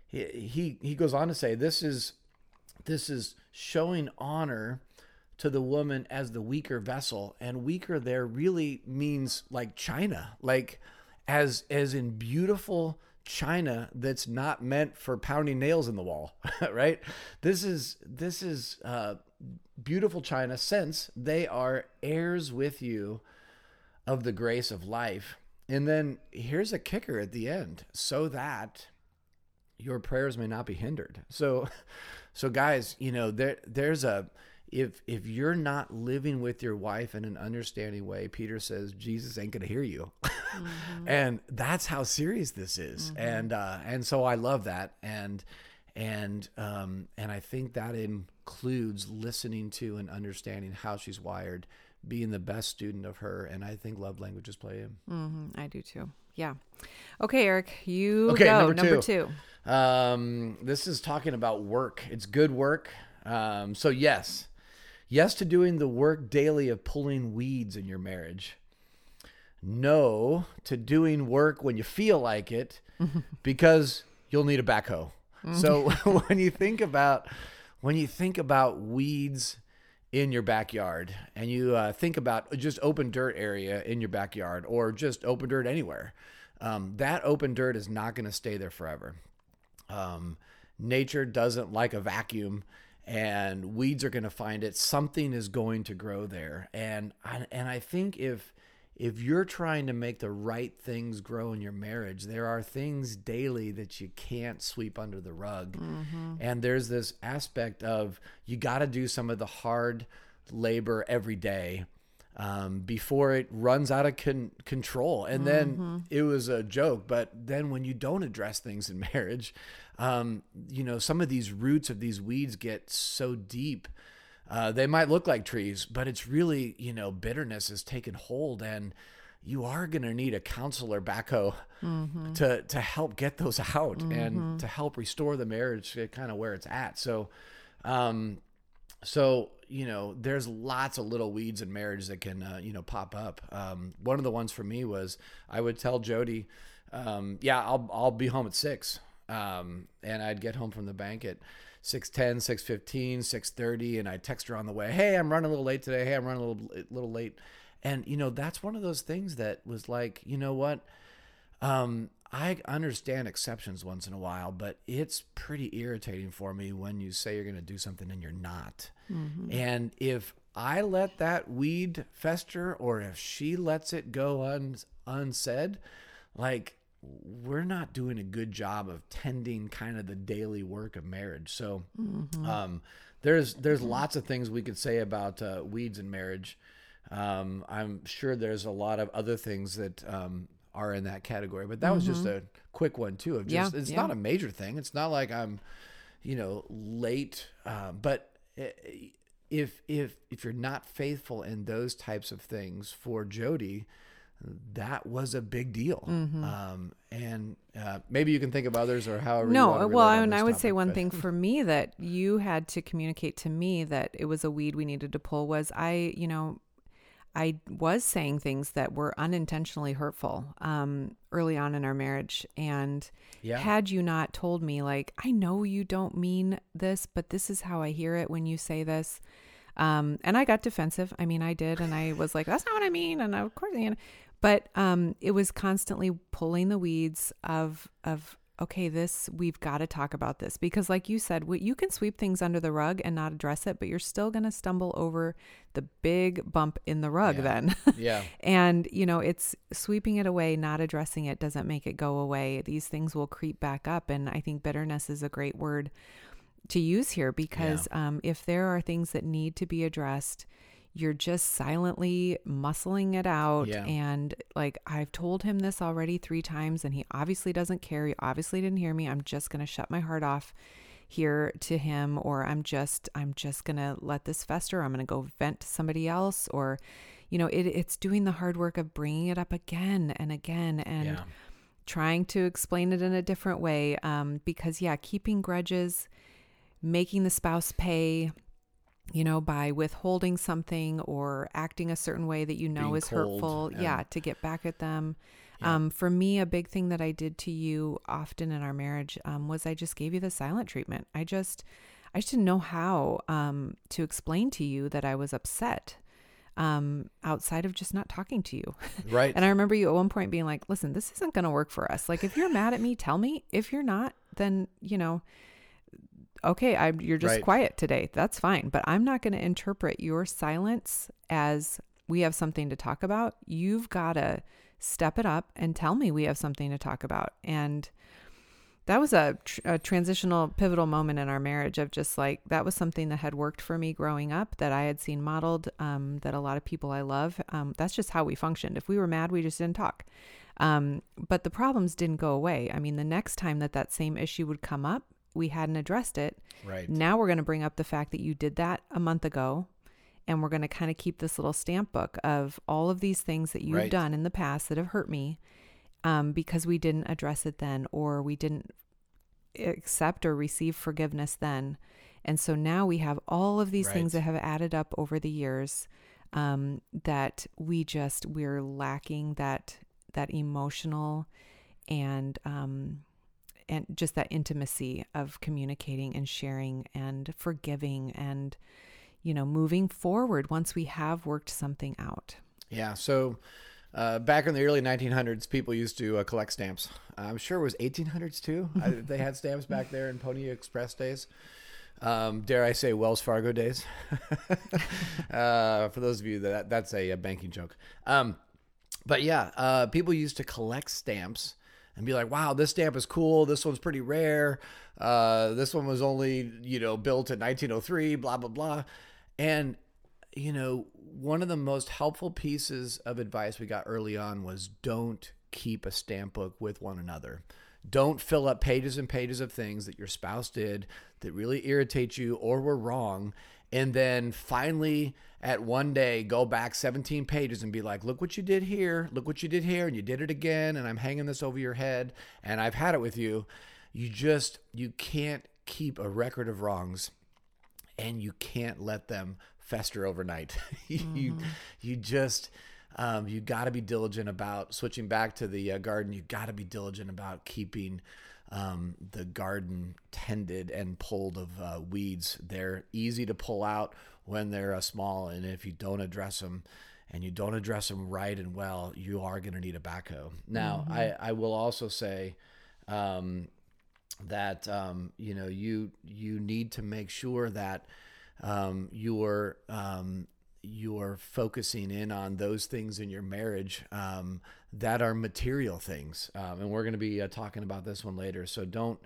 he, he he goes on to say, "This is this is showing honor to the woman as the weaker vessel, and weaker there really means like China, like as as in beautiful." China that's not meant for pounding nails in the wall, right? This is this is uh, beautiful China since they are heirs with you of the grace of life. And then here's a kicker at the end so that your prayers may not be hindered. So so guys, you know, there there's a if if you're not living with your wife in an understanding way, Peter says Jesus ain't to hear you. and that's how serious this is. And uh and so I love that and and um and I think that includes listening to and understanding how she's wired being the best student of her and i think love languages play in hmm I do too. Yeah. Okay, Eric, you Okay, go. number Number two. Um, this is talking about work. It's good work. Um, so yes yes to doing the work daily of pulling weeds in your marriage. No to doing work when you feel like it because you'll need a backhoe. So when you think about when you think about weeds in your backyard and you uh, think about just open dirt area in your backyard or just open dirt anywhere, um, that open dirt is not going to stay there forever. Um, nature doesn't like a vacuum and weeds are going to find it. Something is going to grow there. And I, and I think if if you're trying to make the right things grow in your marriage there are things daily that you can't sweep under the rug. Mm-hmm. and there's this aspect of you got to do some of the hard labor every day um, before it runs out of con- control. And then mm-hmm. it was a joke. But then when you don't address things in marriage, um, you know, some of these roots of these weeds get so deep. Uh, they might look like trees, but it's really, you know, bitterness has taken hold and you are going to need a counselor backhoe mm-hmm. to to help get those out mm-hmm. and to help restore the marriage to kind of where it's at. So, um, so you know, there's lots of little weeds in marriage that can uh, you know pop up. Um, one of the ones for me was I would tell Jody, um, yeah, I'll I'll be home at six, um, and I'd get home from the bank at 6.10 6.15 6.30 and i text her on the way hey i'm running a little late today. Hey i'm running a little, little late. And you know that's one of those things that was like you know what? Um, I understand exceptions once in a while, but it's pretty irritating for me when you say you're going to do something and you're not. Mm-hmm. And if I let that weed fester or if she lets it go un- unsaid, like we're not doing a good job of tending kind of the daily work of marriage. So mm-hmm. um, there's there's mm-hmm. lots of things we could say about uh, weeds in marriage. Um, I'm sure there's a lot of other things that um, are in that category. But that mm-hmm. was just mm-hmm. a quick one too. Of just yeah, it's yeah. not a major thing. It's not like I'm, you know, late. Uh, but if if if you're not faithful in those types of things for Jody, that was a big deal. Mm-hmm. Um, and uh, maybe you can think of others or however. No, well, and I would topic, say one but. thing for me that you had to communicate to me that it was a weed we needed to pull was I, you know, I was saying things that were unintentionally hurtful um, early on in our marriage. And yeah. had you not told me, like, I know you don't mean this, but this is how I hear it when you say this. Um, and I got defensive. I mean, I did. And I was like, that's not what I mean. And of course, you know, but um, it was constantly pulling the weeds of, of okay, this, we've got to talk about this. Because, like you said, you can sweep things under the rug and not address it, but you're still going to stumble over the big bump in the rug yeah. then. yeah. And, you know, it's sweeping it away, not addressing it doesn't make it go away. These things will creep back up. And I think bitterness is a great word to use here because yeah. um, if there are things that need to be addressed, you're just silently muscling it out. Yeah. And like, I've told him this already three times, and he obviously doesn't care. He obviously didn't hear me. I'm just going to shut my heart off here to him, or I'm just, I'm just going to let this fester. I'm going to go vent to somebody else, or, you know, it, it's doing the hard work of bringing it up again and again and yeah. trying to explain it in a different way. Um, because, yeah, keeping grudges, making the spouse pay, you know, by withholding something or acting a certain way that you know Being is hurtful. yeah. Yeah. to get back at them. Yeah. Um, for me, a big thing that I did to you often in our marriage um, was I just gave you the silent treatment. I just, I just didn't know how um, to explain to you that I was upset um, outside of just not talking to you. Right. and I remember you at one point being like, listen, this isn't going to work for us. Like, if you're mad at me, tell me. If you're not, then, you know, okay, I, you're just right. quiet today. That's fine. But I'm not going to interpret your silence as we have something to talk about. You've got to step it up and tell me we have something to talk about. And that was a, tr- a, transitional, pivotal moment in our marriage of just like, that was something that had worked for me growing up that I had seen modeled, um, that a lot of people I love, um, that's just how we functioned. If we were mad, we just didn't talk. Um, but the problems didn't go away. I mean, the next time that that same issue would come up, we hadn't addressed it. Right. Now we're going to bring up the fact that you did that a month ago and we're going to kind of keep this little stamp book of all of these things that you've right. done in the past that have hurt me um, because we didn't address it then or we didn't accept or receive forgiveness then. And so now we have all of these right. things that have added up over the years um, that we just we're lacking that that emotional and um, and just that intimacy of communicating and sharing and forgiving and you know, moving forward once we have worked something out. Yeah. So uh, back in the early 1900s, people used to uh, collect stamps. I'm sure it was 1800s too. I, they had stamps back there in Pony Express days. Um, dare I say Wells Fargo days? uh, for those of you that that's a, a banking joke. Um, but yeah, uh, people used to collect stamps and be like, "Wow, this stamp is cool. This one's pretty rare. Uh, this one was only you know built in 1903. Blah blah blah." And you know, one of the most helpful pieces of advice we got early on was don't keep a stamp book with one another. Don't fill up pages and pages of things that your spouse did that really irritate you or were wrong. And then finally, at one day, go back 17 pages and be like, look what you did here. Look what you did here. And you did it again. And I'm hanging this over your head. And I've had it with you. You just, you can't keep a record of wrongs and you can't let them fester overnight. mm-hmm. you you just um, you got to be diligent about switching back to the uh, garden. You got to be diligent about keeping um, the garden tended and pulled of uh, weeds. They're easy to pull out when they're uh, small, and if you don't address them and you don't address them right and well, you are going to need a backhoe. Now, mm-hmm. I, I will also say. Um, that um, you know you you need to make sure that um, you're um, you're focusing in on those things in your marriage um, that are material things, um, and we're going to be uh, talking about this one later. So don't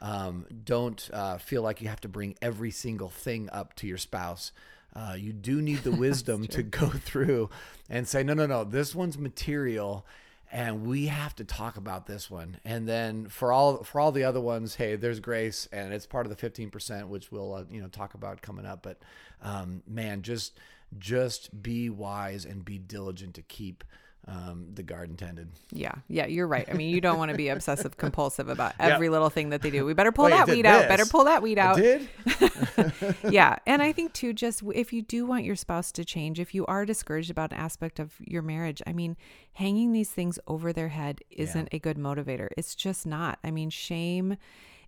um, don't uh, feel like you have to bring every single thing up to your spouse. Uh, you do need the wisdom to go through and say, no, no, no, this one's material and we have to talk about this one and then for all for all the other ones hey there's grace and it's part of the 15% which we'll uh, you know talk about coming up but um, man just just be wise and be diligent to keep um, the garden tended. Yeah, yeah, you're right. I mean, you don't want to be obsessive compulsive about every yep. little thing that they do. We better pull that weed this. out. Better pull that weed out. I did. yeah, and I think too, just if you do want your spouse to change, if you are discouraged about an aspect of your marriage, I mean, hanging these things over their head isn't yeah. a good motivator. It's just not. I mean, shame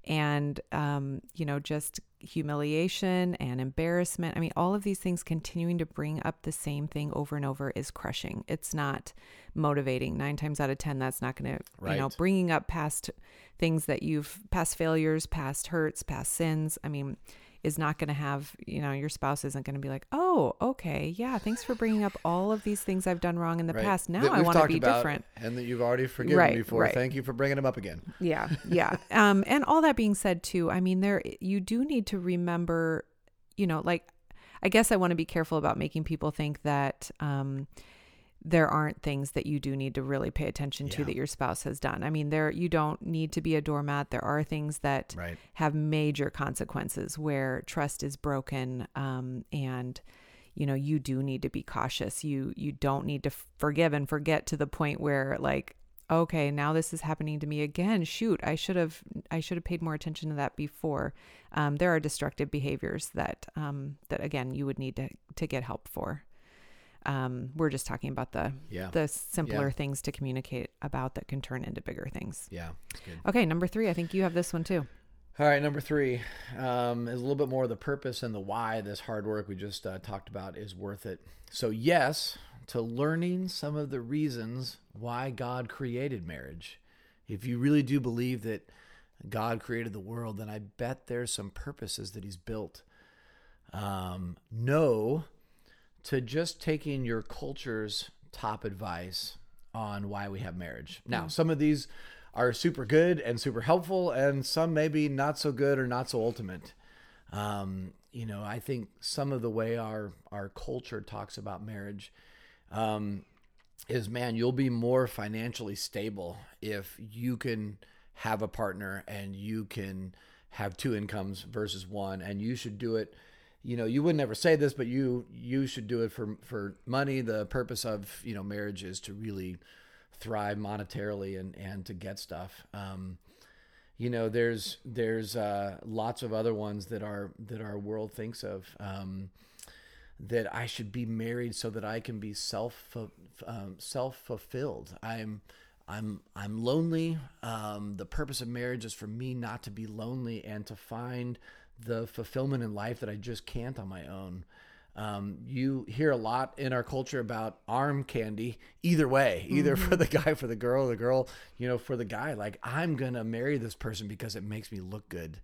and um, you know just humiliation and embarrassment. I mean all of these things continuing to bring up the same thing over and over is crushing. It's not motivating. Nine times out of ten that's not going to you know bringing up past things that you've past failures past hurts past sins. I mean is not going to have, you know, your spouse isn't going to be like, oh, okay, yeah, thanks for bringing up all of these things I've done wrong in the right. past. Now I want to be different. And that you've already forgiven right, me for. Right. Thank you for bringing them up again. Yeah, yeah. um, and all that being said, too, I mean, there, you do need to remember, you know, like, I guess I want to be careful about making people think that, um, there aren't things that you do need to really pay attention to yeah. that your spouse has done. I mean, there you don't need to be a doormat. There are things that right. have major consequences where trust is broken, um, and you know you do need to be cautious. You you don't need to forgive and forget to the point where like okay now this is happening to me again shoot i should have i should have paid more attention to that before um, there are destructive behaviors that um, that again you would need to to get help for um, we're just talking about the yeah. the simpler yeah. things to communicate about that can turn into bigger things. Yeah. Okay, number three. I think you have this one too. All right, number three um, is a little bit more of the purpose and the why this hard work we just uh, talked about is worth it. So, yes, to learning some of the reasons why God created marriage. If you really do believe that God created the world, then I bet there's some purposes that He's built. Um, know to just taking your culture's top advice on why we have marriage. Now, mm. some of these are super good and super helpful, and some maybe not so good or not so ultimate. Um, you know, I think some of the way our our culture talks about marriage um, is, man, you'll be more financially stable if you can have a partner and you can have two incomes versus one, and you should do it you know you would never say this but you you should do it for for money. The purpose of you know marriage is to really thrive monetarily and and to get stuff. Um, you know there's there's uh, lots of other ones that our that our world thinks of um, that I should be married so that I can be self um, self fulfilled I'm I'm I'm lonely. Um, the purpose of marriage is for me not to be lonely and to find the fulfillment in life that I just can't on my own. Um, you hear a lot in our culture about arm candy either way, either mm-hmm. for the guy, for the girl, the girl, you know, for the guy. Like, I'm going to marry this person because it makes me look good.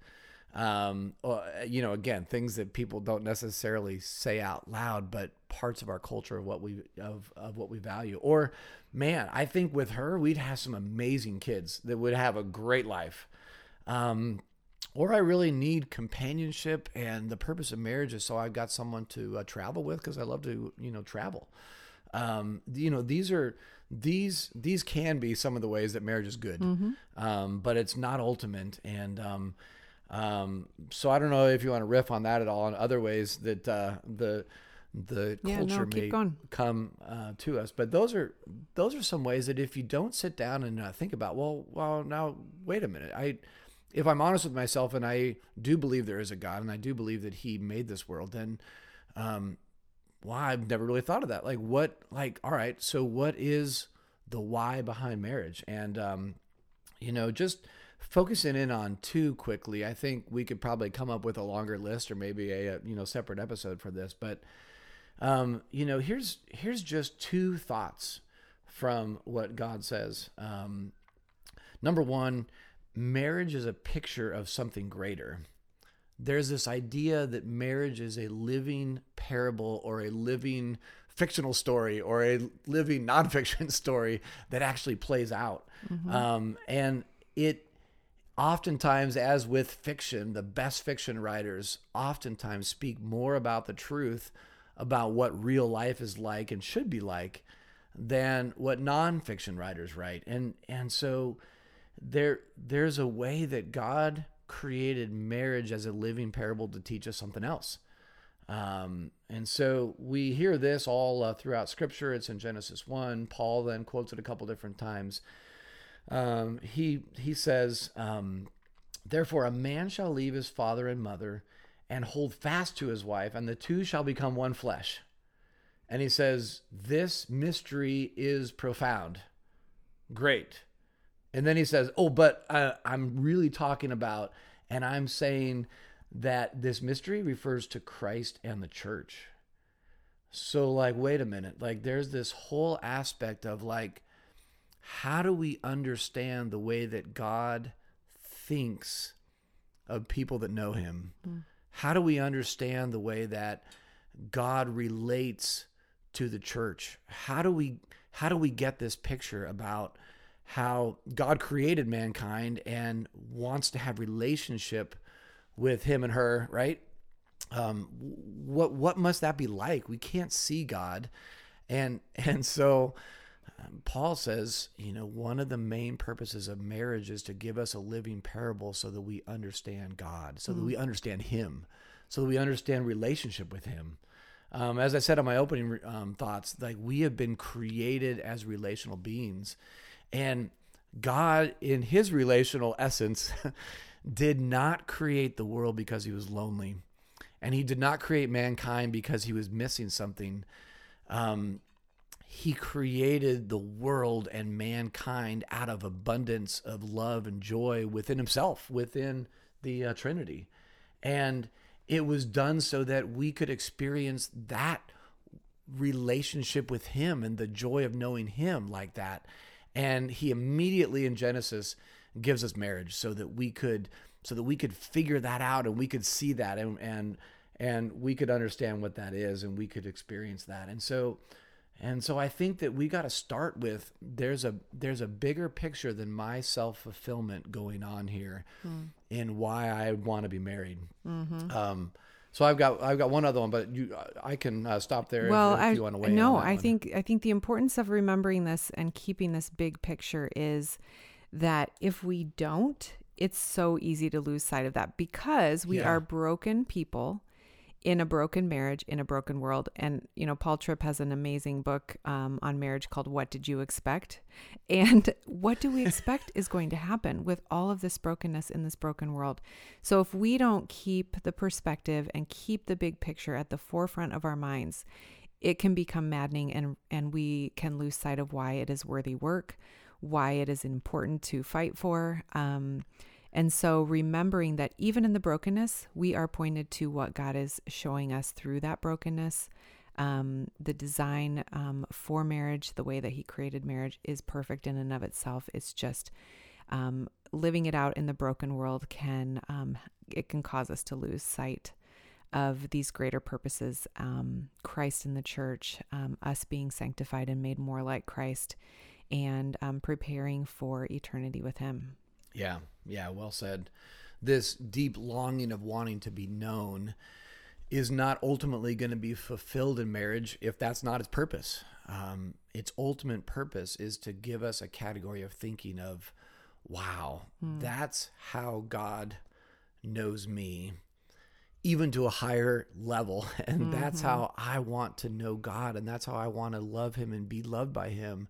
Um, or, you know, again, things that people don't necessarily say out loud, but parts of our culture of what we, of, of what we value. Or, man, I think with her, we'd have some amazing kids that would have a great life. Um, or I really need companionship, and the purpose of marriage is so I've got someone to uh, travel with because I love to, you know, travel. Um, you know, these are these these can be some of the ways that marriage is good, mm-hmm. um, but it's not ultimate. And um, um, so I don't know if you want to riff on that at all, on other ways that uh, the the yeah, culture no, may going. come uh, to us. But those are those are some ways that if you don't sit down and uh, think about, well, well, now wait a minute, I if I'm honest with myself and I do believe there is a God and I do believe that He made this world, then um, why I've never really thought of that. Like what like all right, so what is the why behind marriage? And um, you know, just focusing in on two quickly, I think we could probably come up with a longer list or maybe a, a you know separate episode for this. But um, you know, here's here's just two thoughts from what God says. Um, number one marriage is a picture of something greater. There's this idea that marriage is a living parable or a living fictional story or a living nonfiction story that actually plays out. Mm-hmm. Um, and it oftentimes, as with fiction, the best fiction writers oftentimes speak more about the truth about what real life is like and should be like than what nonfiction writers write. And and so there there's a way that God created marriage as a living parable to teach us something else. Um, and so we hear this all uh, throughout Scripture. It's in Genesis one. Paul then quotes it a couple different times. Um, he he says, um, "Therefore, a man shall leave his father and mother, and hold fast to his wife, and the two shall become one flesh." And he says, "This mystery is profound, great." And then he says, "Oh, but uh, I'm really talking about, and I'm saying that this mystery refers to Christ and the church." So, like, wait a minute. Like, there's this whole aspect of like, how do we understand the way that God thinks of people that know Him? Mm. How do we understand the way that God relates to the church? How do we how do we get this picture about how God created mankind and wants to have relationship with him and her, right? Um, what what must that be like? We can't see God, and and so um, Paul says, you know, one of the main purposes of marriage is to give us a living parable so that we understand God, so mm that we mm. understand Him, so that we understand relationship with Him. Um, as I said on my opening um, thoughts, like we have been created as relational beings and God, in his relational essence, did not create the world because he was lonely. And he did not create mankind because he was missing something. Um, he created the world and mankind out of abundance of love and joy within himself, within the uh, Trinity. And it was done so that we could experience that relationship with him and the joy of knowing him like that and he immediately in Genesis gives us marriage so that we could so that we could figure that out and we could see that and and and we could understand what that is and we could experience that and so and so I think that we got to start with there's a there's a bigger picture than my self fulfillment going on here, mm. in why I want to be married. Mm-hmm. Um, so I've got I've got one other one, but you I can uh, stop there. Well, if, if I, you want to weigh no, I one. think I think the importance of remembering this and keeping this big picture is that if we don't, it's so easy to lose sight of that because we yeah. are broken people in a broken marriage in a broken world. And you know paul tripp has an amazing book um, on marriage called what did you expect? And what do we expect is going to happen with all of this brokenness in this broken world? So if we don't keep the perspective and keep the big picture at the forefront of our minds it can become maddening and and we can lose sight of why it is worthy work why it is important to fight for um, And so remembering that even in the brokenness, we are pointed to what God is showing us through that brokenness. Um, the design um, for marriage, the way that He created marriage, is perfect in and of itself. It's just um, living it out in the broken world can um, it can cause us to lose sight of these greater purposes um, Christ in the church, um, us being sanctified and made more like Christ, and preparing for eternity with Him. Yeah, yeah, well said. This deep longing of wanting to be known is not ultimately going to be fulfilled in marriage if that's not its purpose. Um, its ultimate purpose is to give us a category of thinking of, wow, mm. that's how God knows me even to a higher level. And mm-hmm. that's how I want to know God. And that's how I want to love Him and be loved by Him.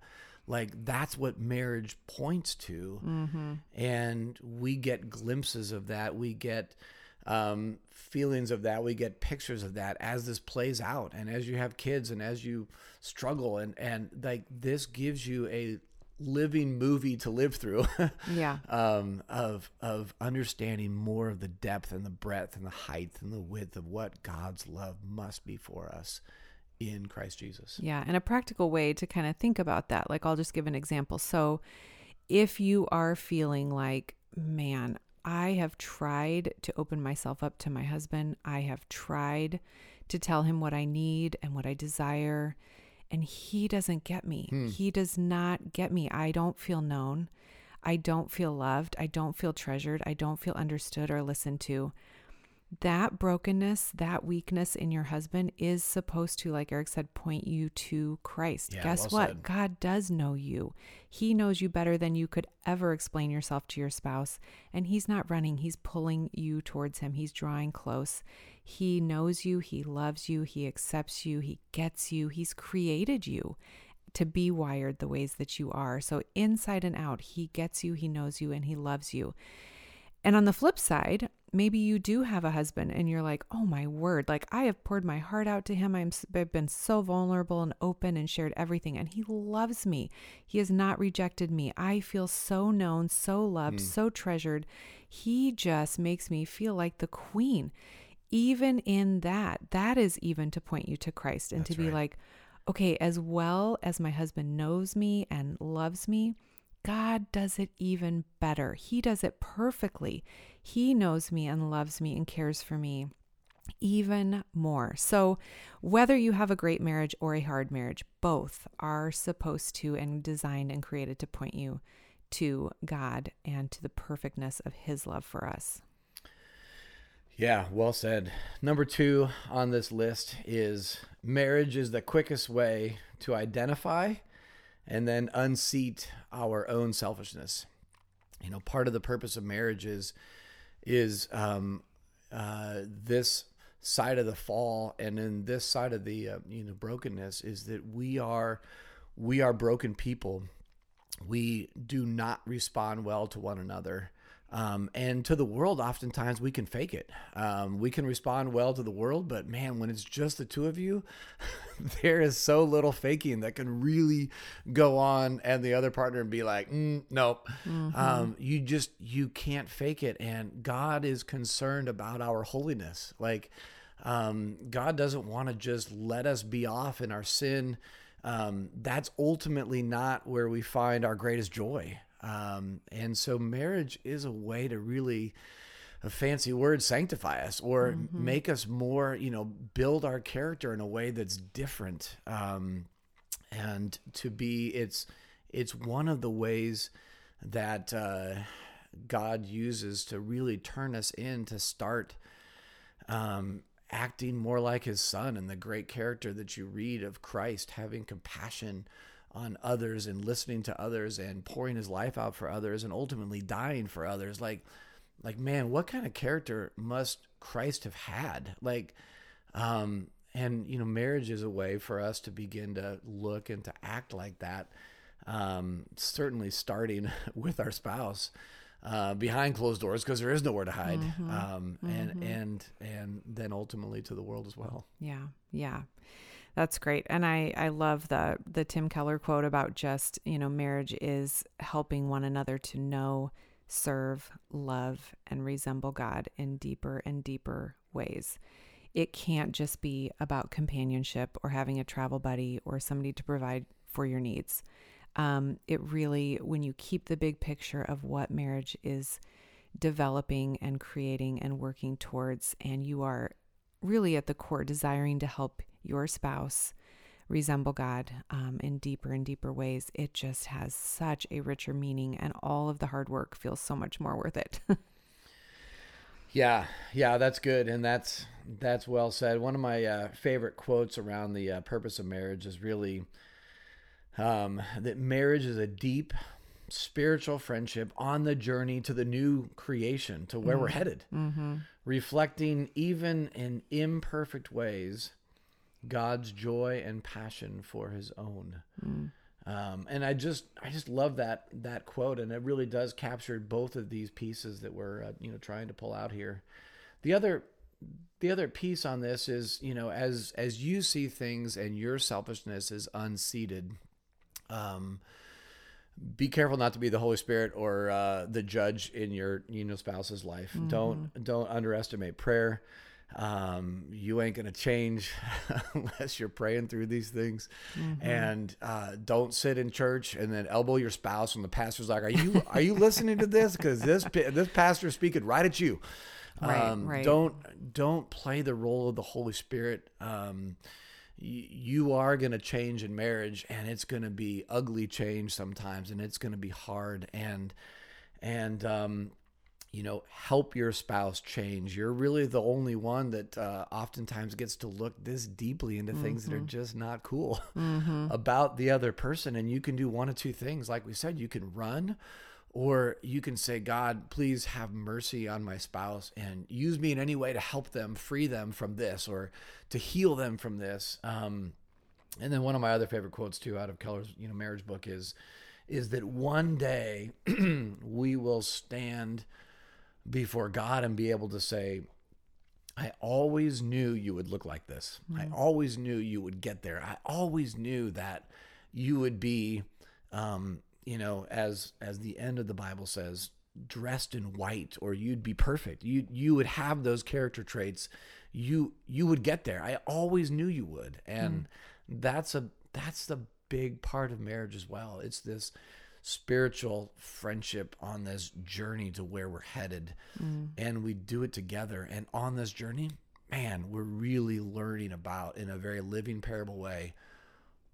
Like, that's what marriage points to. Mm-hmm. And we get glimpses of that. We get um, feelings of that. We get pictures of that as this plays out. And as you have kids and as you struggle, and, and like this gives you a living movie to live through. yeah. Um, of of understanding more of the depth and the breadth and the height and the width of what God's love must be for us in Christ Jesus. Yeah, and a practical way to kind of think about that. Like I'll just give an example. So if you are feeling like, man, I have tried to open myself up to my husband. I have tried to tell him what I need and what I desire and he doesn't get me. Hmm. He does not get me. I don't feel known. I don't feel loved. I don't feel treasured. I don't feel understood or listened to that brokenness, that weakness in your husband is supposed to, like Eric said, point you to Christ. Yeah, Guess well what? Said. God does know you. He knows you better than you could ever explain yourself to your spouse. And He's not running, He's pulling you towards Him. He's drawing close. He knows you, He loves you, He accepts you, He gets you, He's created you to be wired the ways that you are. So, inside and out, He gets you, He knows you, and He loves you. And on the flip side, maybe you do have a husband and you're like, oh my word, like I have poured my heart out to him. I'm, I've been so vulnerable and open and shared everything, and he loves me. He has not rejected me. I feel so known, so loved, mm. so treasured. He just makes me feel like the queen. Even in that, that is even to point you to Christ and That's to be right. like, okay, as well as my husband knows me and loves me, God does it even better. He does it perfectly. He knows me and loves me and cares for me even more. So, whether you have a great marriage or a hard marriage, both are supposed to and designed and created to point you to God and to the perfectness of His love for us. Yeah, well said. Number two on this list is marriage is the quickest way to identify and then unseat our own selfishness. You know, part of the purpose of marriage is is um, uh, this side of the fall, and in this side of the uh, you know brokenness is that we are we are broken people. We do not respond well to one another. Um, and to the world, oftentimes we can fake it. Um, we can respond well to the world, but man, when it's just the two of you, there is so little faking that can really go on, and the other partner and be like, mm, "Nope." Mm-hmm. Um, you just you can't fake it, and God is concerned about our holiness. Like, um, God doesn't want to just let us be off in our sin. Um, that's ultimately not where we find our greatest joy. Um, and so marriage is a way to really a fancy word sanctify us or mm-hmm. make us more you know build our character in a way that's different um, and to be it's it's one of the ways that uh, god uses to really turn us in to start um, acting more like his son and the great character that you read of christ having compassion on others and listening to others and pouring his life out for others and ultimately dying for others like like man what kind of character must christ have had like um and you know marriage is a way for us to begin to look and to act like that um certainly starting with our spouse uh, behind closed doors because there is nowhere to hide mm-hmm. um, and mm-hmm. and and then ultimately to the world as well yeah yeah that's great. And I, I love the the Tim Keller quote about just, you know, marriage is helping one another to know serve, love, and resemble God in deeper and deeper ways. It can't just be about companionship or having a travel buddy or somebody to provide for your needs. Um, it really, when you keep the big picture of what marriage is developing and creating and working towards, and you are really at the core desiring to help your spouse resemble God um, in deeper and deeper ways, it just has such a richer meaning, and all of the hard work feels so much more worth it. yeah, yeah, that's good, and that's that's well said. One of my uh, favorite quotes around the uh, purpose of marriage is really um, that marriage is a deep spiritual friendship on the journey to the new creation, to where mm we're headed, mm-hmm. reflecting even in imperfect ways God's joy and passion for His own. Mm. Um, and I just I just love that that quote, and it really does capture both of these pieces that we're uh, you know trying to pull out here. The other the other piece on this is you know as as you see things and your selfishness is unseated. Um, be careful not to be the Holy Spirit or uh, the judge in your you know spouse's life. Mm-hmm. Don't don't underestimate prayer. Um, you ain't gonna change unless you're praying through these things. Mm-hmm. And uh, don't sit in church and then elbow your spouse when the pastor's like, "Are you are you listening to this? Because this this pastor's speaking right at you." Right, um, right. Don't don't play the role of the Holy Spirit. Um, you are going to change in marriage and it's going to be ugly change sometimes and it's going to be hard and and um you know help your spouse change you're really the only one that uh, oftentimes gets to look this deeply into mm-hmm. things that are mm-hmm. just not cool mm-hmm. about the other person and you can do one of two things like we said you can run or you can say, God, please have mercy on my spouse and use me in any way to help them, free them from this, or to heal them from this. Um, and then one of my other favorite quotes too, out of Keller's you know marriage book is, is that one day we will stand before God and be able to say, I always knew you would look like this. Mm-hmm. I always knew you would get there. I always knew that you would be um, you know, as as the end of the Bible says, dressed in white, or you'd be perfect. You you would have those character traits. You you would get there. I always knew you would, and mm. that's a that's the big part of marriage as well. It's this spiritual friendship on this journey to where we're headed, mm. and we do it together. And on this journey, man, we're really learning about in a very living parable way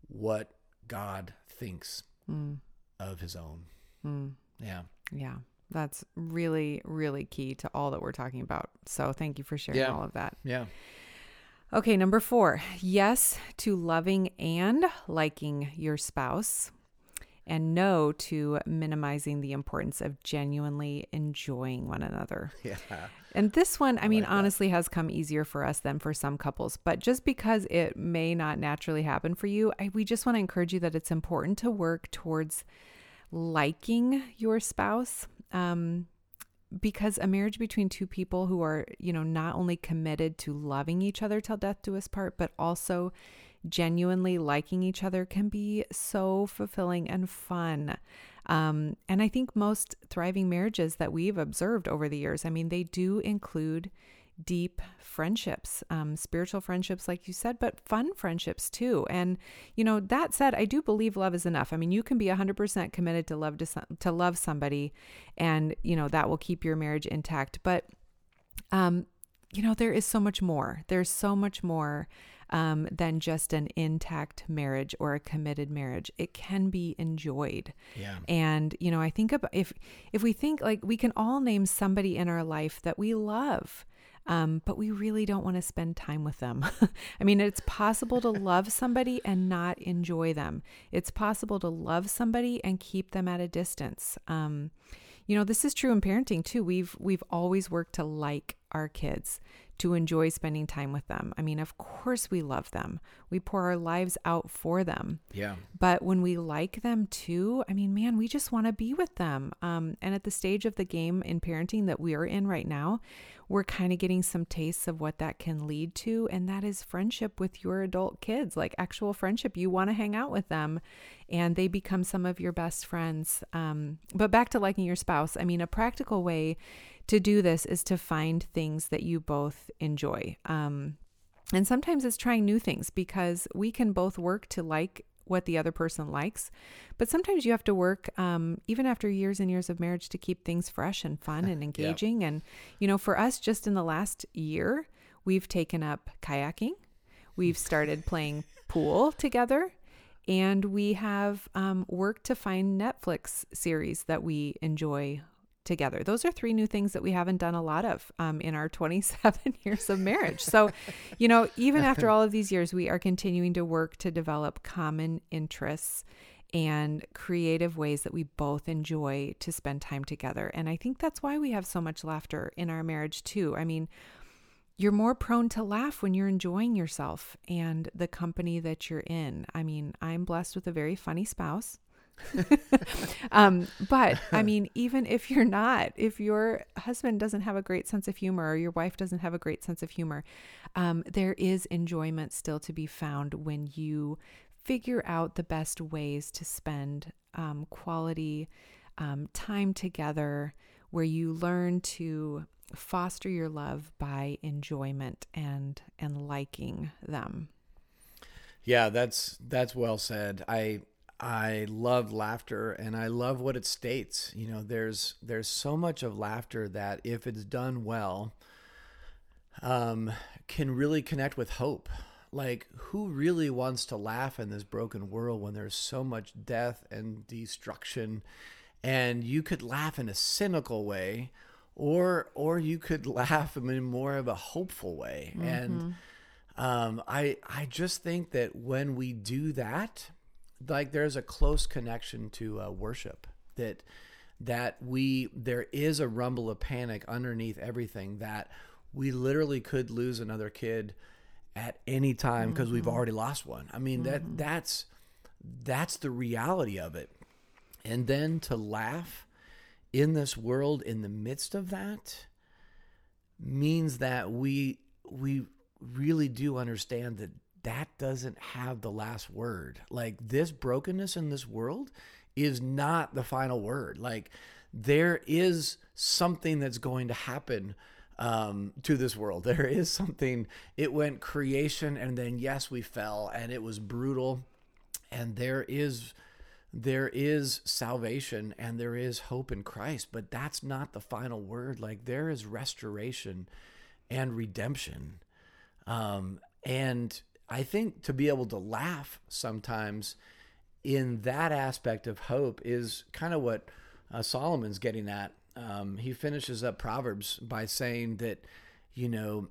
what God thinks. Mm of his own. Mm. Yeah. Yeah. That's really, really key to all that we're talking about. So thank you for sharing yeah. all of that. Yeah. Okay, number four, yes to loving and liking your spouse, and no to minimizing the importance of genuinely enjoying one another. Yeah. And this one, I, I mean, like honestly, has come easier for us than for some couples. But just because it may not naturally happen for you, I, we just want to encourage you that it's important to work towards liking your spouse. Um, because a marriage between two people who are, you know, not only committed to loving each other till death do us part, but also genuinely liking each other can be so fulfilling and fun. Um, and I think most thriving marriages that we've observed over the years, I mean, they do include deep friendships, um, spiritual friendships, like you said, but fun friendships too. And you know, that said, I do believe love is enough. I mean, you can be 100% committed to love to, to love somebody, and you know that will keep your marriage intact. But um, you know, there is so much more. There's so much more um, than just an intact marriage or a committed marriage. It can be enjoyed. Yeah. And you know, I think about if if we think like we can all name somebody in our life that we love. Um, but we really don't want to spend time with them. I mean, it's possible to love somebody and not enjoy them. It's possible to love somebody and keep them at a distance. Um, you know, this is true in parenting too. We've we've always worked to like our kids to enjoy spending time with them. I mean, of course we love them. We pour our lives out for them. Yeah. But when we like them too, I mean, man, we just want to be with them. Um, and at the stage of the game in parenting that we are in right now, we're kind of getting some tastes of what that can lead to. And that is friendship with your adult kids, like actual friendship. You want to hang out with them and they become some of your best friends. Um, but back to liking your spouse, I mean, a practical way to do this is to find things that you both enjoy. Um, and sometimes it's trying new things because we can both work to like what the other person likes. But sometimes you have to work, um, even after years and years of marriage, to keep things fresh and fun and engaging. And, you know, for us, just in the last year, we've taken up kayaking, we've started playing pool together. And we have um, worked to find Netflix series that we enjoy together. Those are three new things that we haven't done a lot of um, in our 27 years of marriage. So, you know, even after all of these years, we are continuing to work to develop common interests and creative ways that we both enjoy to spend time together. And I think that's why we have so much laughter in our marriage, too. I mean, you're more prone to laugh when you're enjoying yourself and the company that you're in. I mean, I'm blessed with a very funny spouse. um, but I mean, even if you're not, if your husband doesn't have a great sense of humor or your wife doesn't have a great sense of humor, um, there is enjoyment still to be found when you figure out the best ways to spend um, quality um, time together where you learn to foster your love by enjoyment and and liking them. Yeah that's that's well said. I I love laughter and I love what it states. You know, there's there's so much of laughter that if it's done well, um, can really connect with hope. Like, who really wants to laugh in this broken world when there's so much death and destruction? And you could laugh in a cynical way, or or you could laugh in more of a hopeful way. Mm-hmm. And um, I I just think that when we do that, like there's a close connection to uh, worship that that we there is a rumble of panic underneath everything that we literally could lose another kid at any time because mm-hmm. we've already lost one. I mean mm-hmm. that that's that's the reality of it. And then to laugh in this world in the midst of that means that we we really do understand that that doesn't have the last word. Like this brokenness in this world is not the final word. Like there is something that's going to happen um, to this world. There is something, it went creation and then, yes, we fell and it was brutal. And there is. There is salvation and there is hope in Christ, but that's not the final word. Like there is restoration and redemption. Um, and I think to be able to laugh sometimes in that aspect of hope is kind of what uh, Solomon's getting at. Um, he finishes up Proverbs by saying that, you know,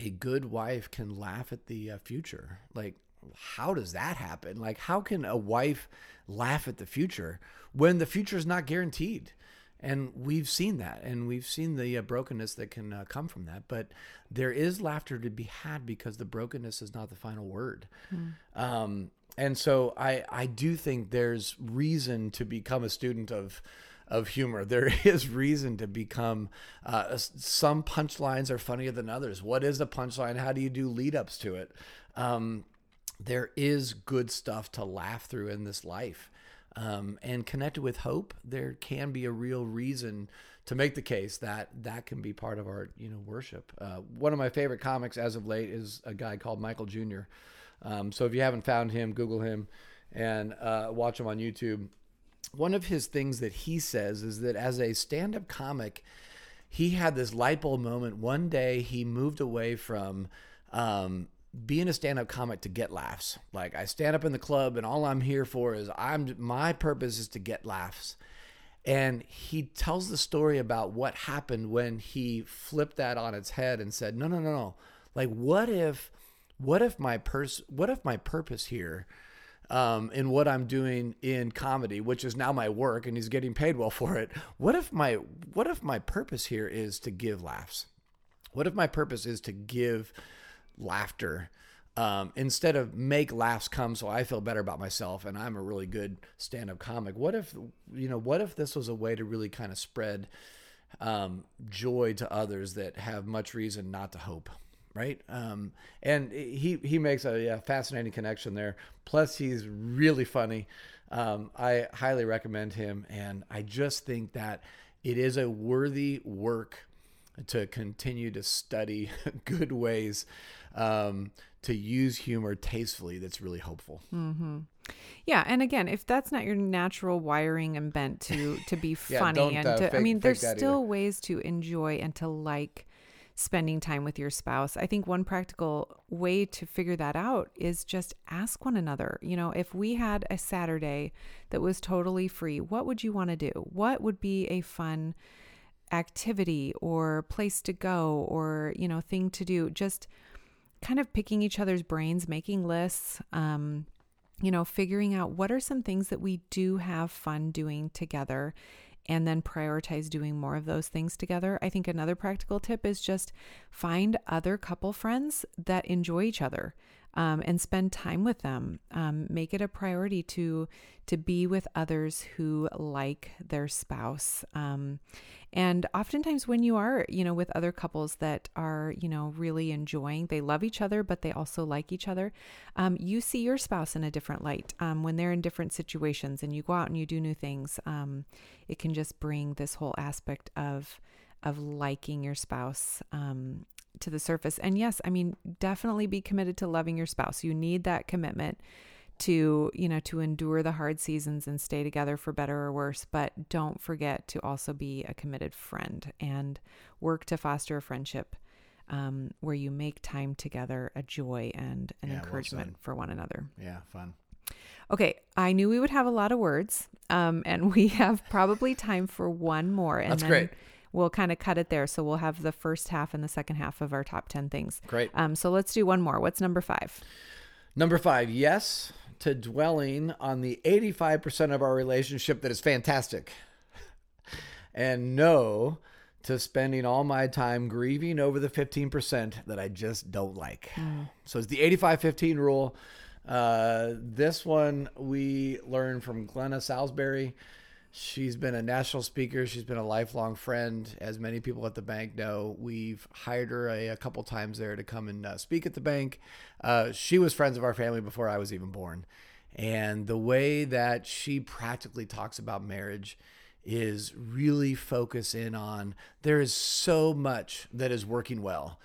a good wife can laugh at the uh, future. Like, how does that happen? Like, how can a wife laugh at the future when the future is not guaranteed? And we've seen that and we've seen the uh, brokenness that can uh, come from that. But there is laughter to be had because the brokenness is not the final word. Mm. um, and so I, I do think there's reason to become a student of of humor. There is reason to become uh, some punchlines are funnier than others. What is a punchline? How do you do lead ups to it? Um, there is good stuff to laugh through in this life um, and connected with hope, there can be a real reason to make the case that that can be part of our you know worship. Uh, one of my favorite comics as of late is a guy called Michael Jr. Um, so if you haven't found him, Google him and uh, watch him on YouTube. One of his things that he says is that as a stand-up comic, he had this light bulb moment. One day, he moved away from um, being a stand-up comic to get laughs. Like I stand up in the club and all I'm here for is I'm my purpose is to get laughs. And he tells the story about what happened when he flipped that on its head and said, "No, no, no, no. Like what if what if my pers what if my purpose here um, in what I'm doing in comedy, which is now my work and he's getting paid well for it. What if my what if my purpose here is to give laughs? What if my purpose is to give laughter um, instead of make laughs come so I feel better about myself and I'm a really good stand up comic. What if, you know, what if this was a way to really kind of spread um, joy to others that have much reason not to hope? Right. Um, and he, he makes a yeah, fascinating connection there. Plus, he's really funny. Um, I highly recommend him, and I just think that it is a worthy work to continue to study good ways um, to use humor tastefully. That's really hopeful. Mm-hmm. Yeah, and again, if that's not your natural wiring and bent to to be Yeah, funny and uh, to, I mean, there's still either. ways to enjoy and to like spending time with your spouse. I think one practical way to figure that out is just ask one another. You know, if we had a Saturday that was totally free, what would you want to do? What would be a fun activity or place to go or, you know, thing to do? Just kind of picking each other's brains, making lists, um, you know, figuring out what are some things that we do have fun doing together and then prioritize doing more of those things together. I think another practical tip is just find other couple friends that enjoy each other. Um, and spend time with them. Um, make it a priority to to be with others who like their spouse. Um, and oftentimes, when you are, you know, with other couples that are, you know, really enjoying, they love each other, but they also like each other. Um, you see your spouse in a different light um, when they're in different situations, and you go out and you do new things. Um, it can just bring this whole aspect of of liking your spouse um, to the surface. And yes, I mean, definitely be committed to loving your spouse. You need that commitment to, you know, to endure the hard seasons and stay together for better or worse. But don't forget to also be a committed friend and work to foster a friendship um, where you make time together a joy and an Yeah, encouragement said. for one another. Yeah, fun. Okay, I knew we would have a lot of words, um, and we have probably time for one more, and That's then great. We'll kind of cut it there. So we'll have the first half and the second half of our top ten things. Great. Um, so let's do one more. What's number five? Number five, yes to dwelling on the 85% of our relationship that is fantastic. And no to spending all my time grieving over the 15% that I just don't like. So it's the 85 15 rule. Uh, this one we learned from Glenna Salsbury. She's been a national speaker. She's been a lifelong friend, as many people at the bank know. We've hired her a, a couple times there to come and uh, speak at the bank. Uh, she was friends of our family before I was even born. And the way that she practically talks about marriage is really focus in on there is so much that is working well.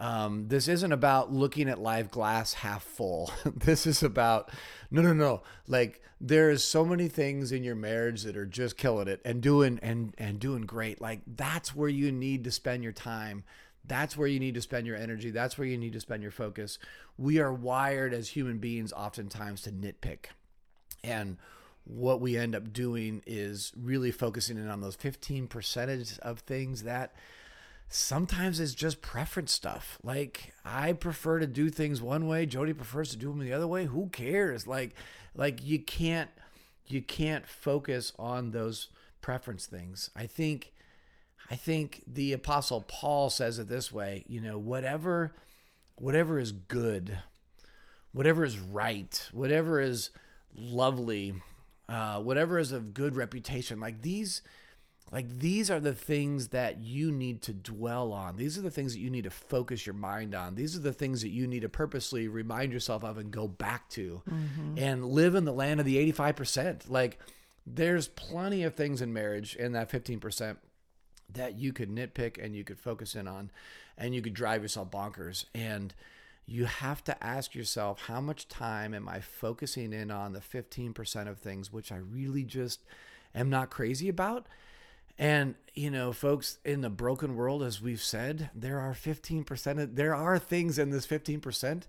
Um, this isn't about looking at life glass half full. this is about no, no, no. Like there is so many things in your marriage that are just killing it and doing and and doing great. Like that's where you need to spend your time. That's where you need to spend your energy. That's where you need to spend your focus. We are wired as human beings oftentimes to nitpick. And what we end up doing is really focusing in on those 15 percentage of things that sometimes it's just preference stuff. Like I prefer to do things one way, Jody prefers to do them the other way. Who cares? Like like you can't you can't focus on those preference things. I think I think the apostle Paul says it this way, you know, whatever whatever is good, whatever is right, whatever is lovely, uh, whatever is of good reputation, like these like these are the things that you need to dwell on. These are the things that you need to focus your mind on. These are the things that you need to purposely remind yourself of and go back to mm-hmm. and live in the land of the 85%. Like there's plenty of things in marriage in that 15% that you could nitpick and you could focus in on and you could drive yourself bonkers. And you have to ask yourself, how much time am I focusing in on the 15% of things which I really just am not crazy about? And, you know, folks, in the broken world, as we've said, there are 15%, of, there are things in this 15%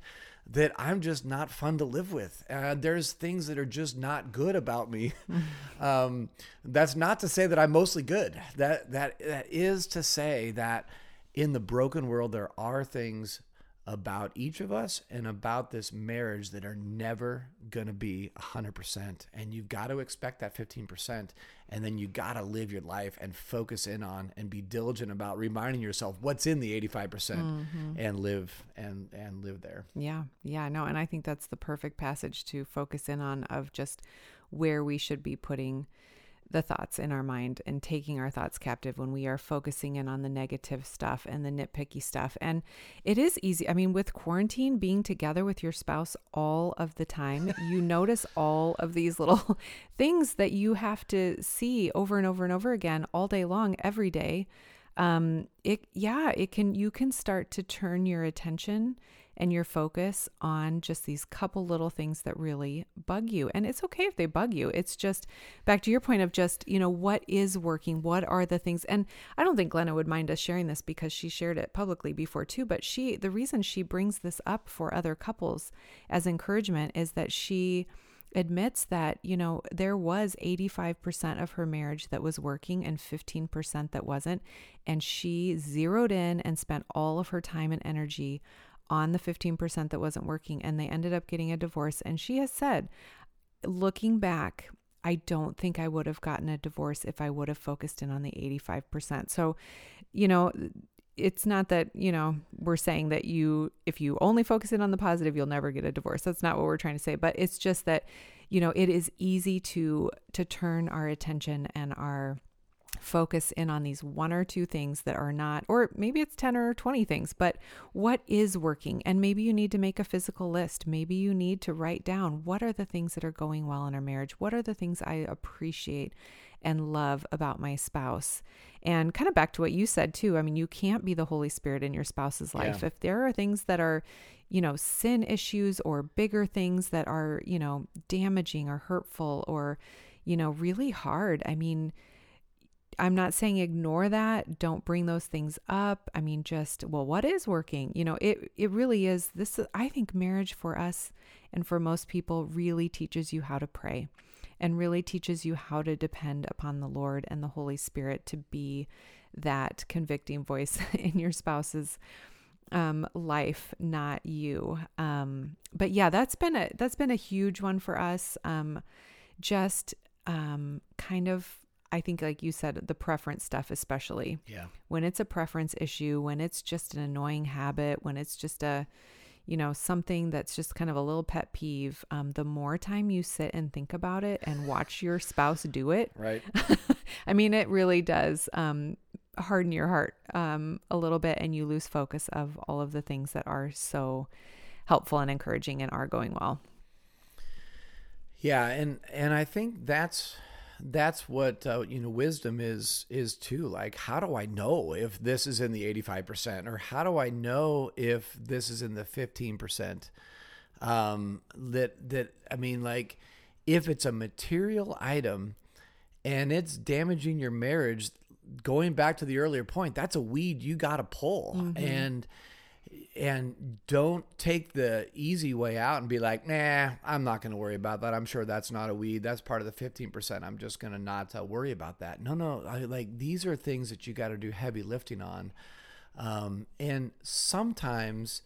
that I'm just not fun to live with. Uh, there's things that are just not good about me. um, that's not to say that I'm mostly good. That, that, that is to say that in the broken world, there are things about each of us and about this marriage that are never going to be 100%. And you've got to expect that 15%. And then you got to live your life and focus in on and be diligent about reminding yourself what's in the 85% mm-hmm. and live and, and live there. Yeah, yeah, no, and I think that's the perfect passage to focus in on of just where we should be putting the thoughts in our mind and taking our thoughts captive when we are focusing in on the negative stuff and the nitpicky stuff. And it is easy. I mean, with quarantine, being together with your spouse all of the time, you notice all of these little things that you have to see over and over and over again all day long, every day. Um, it, yeah, it can, you can start to turn your attention and your focus on just these couple little things that really bug you. And it's okay if they bug you. It's just back to your point of just, you know, what is working? What are the things? And I don't think Glenna would mind us sharing this because she shared it publicly before too. But she, the reason she brings this up for other couples as encouragement is that she, admits that, you know, there was 85% of her marriage that was working and 15% that wasn't. And she zeroed in and spent all of her time and energy on the 15% that wasn't working and they ended up getting a divorce. And she has said, looking back, I don't think I would have gotten a divorce if I would have focused in on the 85%. So, you know, it's not that, you know, we're saying that you, if you only focus in on the positive, you'll never get a divorce. That's not what we're trying to say. But it's just that, you know, it is easy to, to turn our attention and our, focus in on these one or two things that are not, or maybe it's 10 or 20 things, but what is working? And maybe you need to make a physical list. Maybe you need to write down what are the things that are going well in our marriage? What are the things I appreciate and love about my spouse? And kind of back to what you said too. I mean, you can't be the Holy Spirit in your spouse's life. Yeah. If there are things that are, you know, sin issues or bigger things that are, you know, damaging or hurtful or, you know, really hard. I mean, I'm not saying ignore that. Don't bring those things up. I mean, just, well, what is working? You know, it, it really is. This, I think marriage for us and for most people really teaches you how to pray and really teaches you how to depend upon the Lord and the Holy Spirit to be that convicting voice in your spouse's um, life, not you. Um, but yeah, that's been a, that's been a huge one for us. Um, just, um, kind of I think, like you said, the preference stuff, especially. Yeah. When it's a preference issue, when it's just an annoying habit, when it's just a, you know, something that's just kind of a little pet peeve, um, the more time you sit and think about it and watch your spouse do it. Right. I mean, it really does um, harden your heart um, a little bit and you lose focus of all of the things that are so helpful and encouraging and are going well. Yeah. And, and I think that's, that's what uh, you know wisdom is is too. Like how do i know if this is in the 85% or how do i know if this is in the 15% um that that i mean like if it's a material item and it's damaging your marriage going back to the earlier point that's a weed you got to pull. Mm-hmm. and and don't take the easy way out and be like, nah, I'm not going to worry about that. I'm sure that's not a weed. That's part of the 15%. I'm just going to not uh, worry about that. No, no. I, like these are things that you got to do heavy lifting on. Um, and sometimes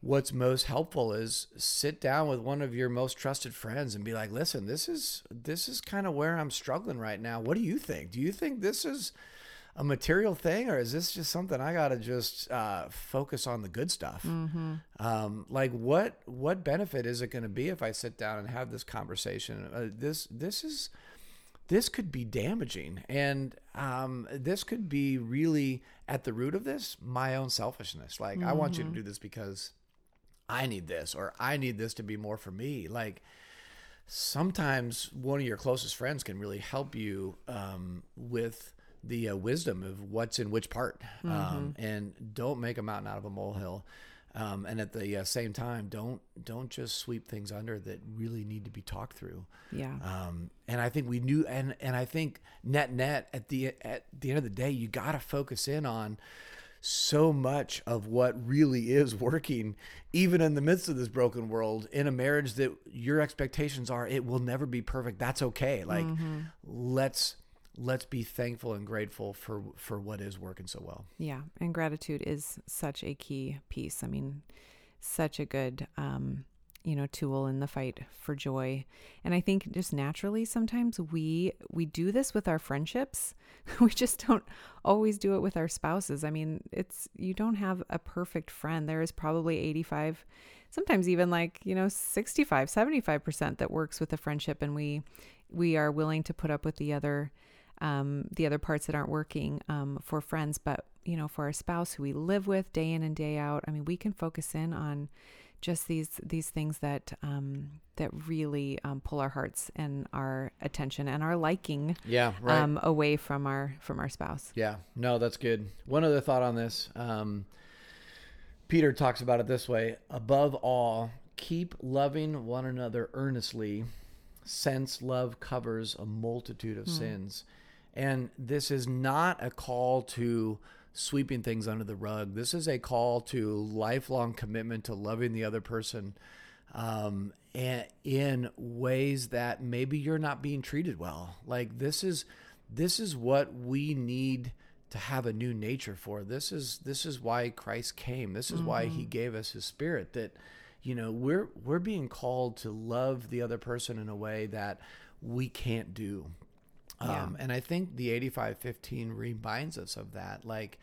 what's most helpful is sit down with one of your most trusted friends and be like, listen, this is, this is kind of where I'm struggling right now. What do you think? Do you think this is, a material thing, or is this just something I got to just uh, focus on the good stuff? Mm-hmm. Um, like, what what benefit is it going to be if I sit down and have this conversation? Uh, this this is this could be damaging, and um, this could be really at the root of this my own selfishness. Like, mm-hmm. I want you to mm-hmm. do this because I need this, or I need this to be more for me. Like sometimes one of your closest friends can really help you um, with the uh, wisdom of what's in which part, um, mm-hmm. um, and don't make a mountain out of a molehill. Um, and at the uh, same time, don't don't just sweep things under that really need to be talked through. Yeah. Um, and I think we knew, and and I think net net at the at the end of the day, you got to focus in on so much of what really is working, even in the midst of this broken world, in a marriage that your expectations are it will never be perfect. That's okay. Like, mm-hmm. let's let's be thankful and grateful for for what is working so well. Yeah, and gratitude is such a key piece. I mean, such a good um, you know tool in the fight for joy and i think just naturally sometimes we we do this with our friendships we just don't always do it with our spouses i mean it's you don't have a perfect friend there is probably 85 sometimes even like you know 65 75% that works with a friendship and we we are willing to put up with the other um, the other parts that aren't working um, for friends but you know for our spouse who we live with day in and day out i mean we can focus in on just these these things that um, that really um, pull our hearts and our attention and our liking yeah right. um, away from our from our spouse. Yeah, no, that's good. One other thought on this. Um, Peter talks about it this way: above all, keep loving one another earnestly, since love covers a multitude of mm. sins. And this is not a call to sweeping things under the rug. This is a call to lifelong commitment to loving the other person um, and in ways that maybe you're not being treated well. Like this is this is what we need to have a new nature for. This is this is why Christ came. This is mm-hmm. why he mm-hmm. gave us his spirit that you know, we're we're being called to love the other person in a way that we can't do. Yeah. Um, and I think the 8515 reminds us of that. Like,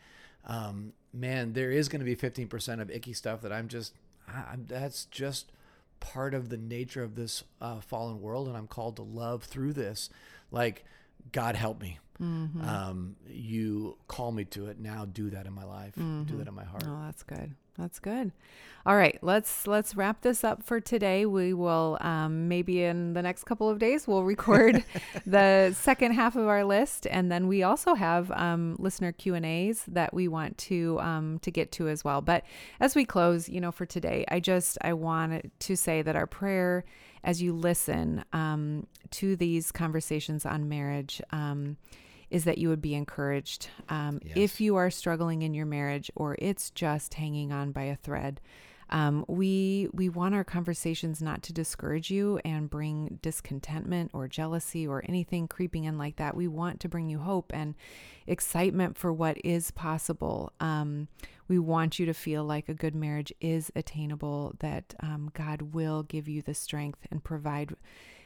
um, man, there is going to be 15% of icky stuff that I'm just, I'm, that's just part of the nature of this uh, fallen world. And I'm called to love through this. Like, God help me. Mm-hmm. Um, you call me to it. Now do that in my life. Mm-hmm. Do that in my heart. Oh, that's good. That's good. All right, let's let's wrap this up for today. We will um, maybe in the next couple of days we'll record the second half of our list, and then we also have um, listener Q and A's that we want to um, to get to as well. But as we close, you know, for today, I just I want to say that our prayer as you listen um, to these conversations on marriage um, is that you would be encouraged. Um, yes. If you are struggling in your marriage or it's just hanging on by a thread, um, we we want our conversations not to discourage you and bring discontentment or jealousy or anything creeping in like that. We want to bring you hope and excitement for what is possible. Um, we want you to feel like a good marriage is attainable. That um, God will give you the strength and provide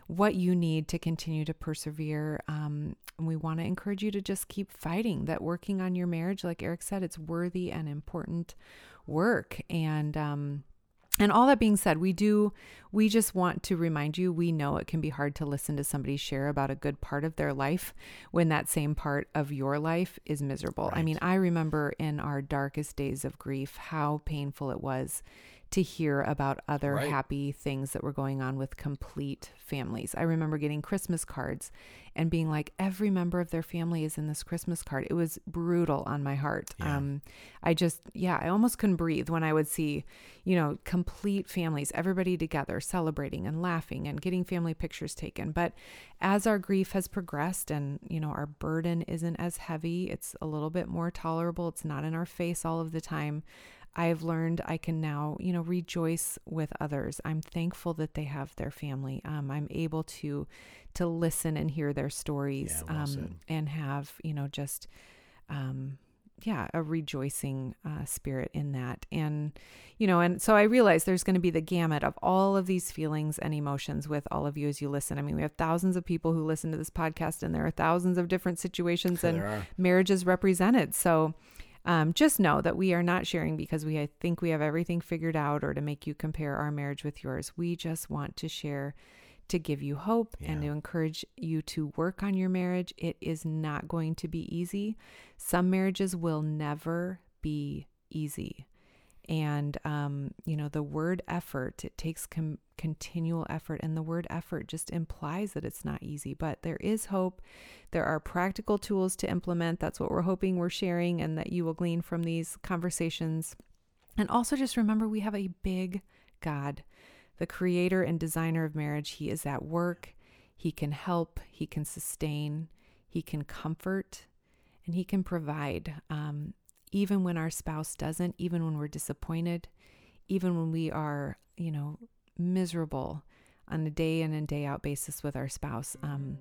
what you need to continue to persevere. Um, and we want to encourage you to just keep fighting that working on your marriage, like Eric said, it's worthy and important work. And, um, and all that being said, we do, we just want to remind you we know it can be hard to listen to somebody share about a good part of their life when that same part of your life is miserable. Right. I mean, I remember in our darkest days of grief how painful it was to hear about other right. happy things that were going on with complete families. I remember getting Christmas cards and being like, every member of their family is in this Christmas card. It was brutal on my heart. Yeah. Um, I just, yeah, I almost couldn't breathe when I would see, you know, complete families, everybody together celebrating and laughing and getting family pictures taken. But as our grief has progressed and, you know, our burden isn't as heavy, it's a little bit more tolerable, it's not in our face all of the time. I've learned I can now, you know, rejoice with others. I'm thankful that they have their family. Um, I'm able to to listen and hear their stories yeah, well um, and have, you know, just um, yeah, a rejoicing uh, spirit in that. And, you know, and so I realize there's going to be the gamut of all of these feelings and emotions with all of you as you listen. I mean, we have thousands of people who listen to this podcast, and there are thousands of different situations and marriages represented. So, um, just know that we are not sharing because we think we have everything figured out or to make you compare our marriage with yours. We just want to share to give you hope yeah. and to encourage you to work on your marriage. It is not going to be easy. Some marriages will never be easy. And, um, you know, the word effort, it takes com- continual effort. And the word effort just implies that it's not easy, but there is hope. There are practical tools to implement. That's what we're hoping we're sharing and that you will glean from these conversations. And also just remember we have a big God, the creator and designer of marriage. He is at work. He can help, he can sustain, he can comfort, and he can provide. Um, even when our spouse doesn't, even when we're disappointed, even when we are, you know, miserable on a day in and day out basis with our spouse. Um,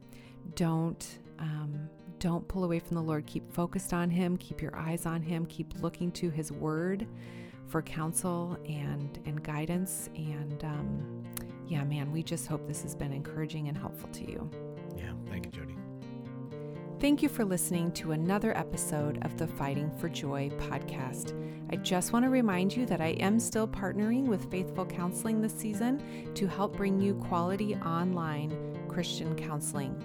don't um, don't pull away from the Lord. Keep focused on Him. Keep your eyes on Him. Keep looking to His Word for counsel and and guidance. And um, yeah, man, we just hope this has been encouraging and helpful to you. Yeah, thank you, Jody. Thank you for listening to another episode of the Fighting for Joy podcast. I just want to remind you that I am still partnering with Faithful Counseling this season to help bring you quality online Christian counseling.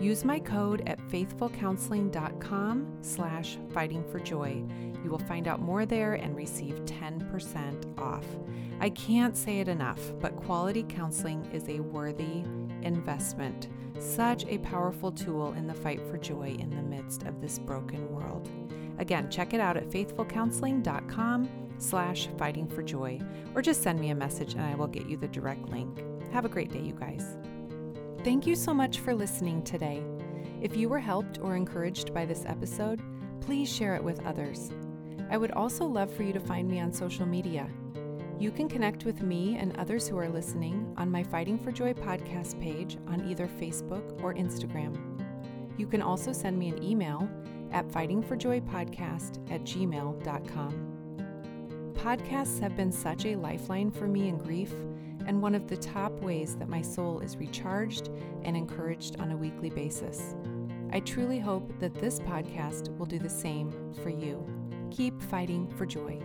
Use my code at faithfulcounseling.com slash fighting for joy. You will find out more there and receive 10% off. I can't say it enough, but quality counseling is a worthy investment. Such a powerful tool in the fight for joy in the midst of this broken world. Again, check it out at faithfulcounseling.com slash fighting for joy, or just send me a message and I will get you the direct link. Have a great day, you guys. Thank you so much for listening today. If you were helped or encouraged by this episode, please share it with others. I would also love for you to find me on social media. You can connect with me and others who are listening on my Fighting for Joy podcast page on either Facebook or Instagram. You can also send me an email at fightingforjoypodcast at gmail.com. Podcasts have been such a lifeline for me in grief and one of the top ways that my soul is recharged and encouraged on a weekly basis. I truly hope that this podcast will do the same for you. Keep fighting for joy.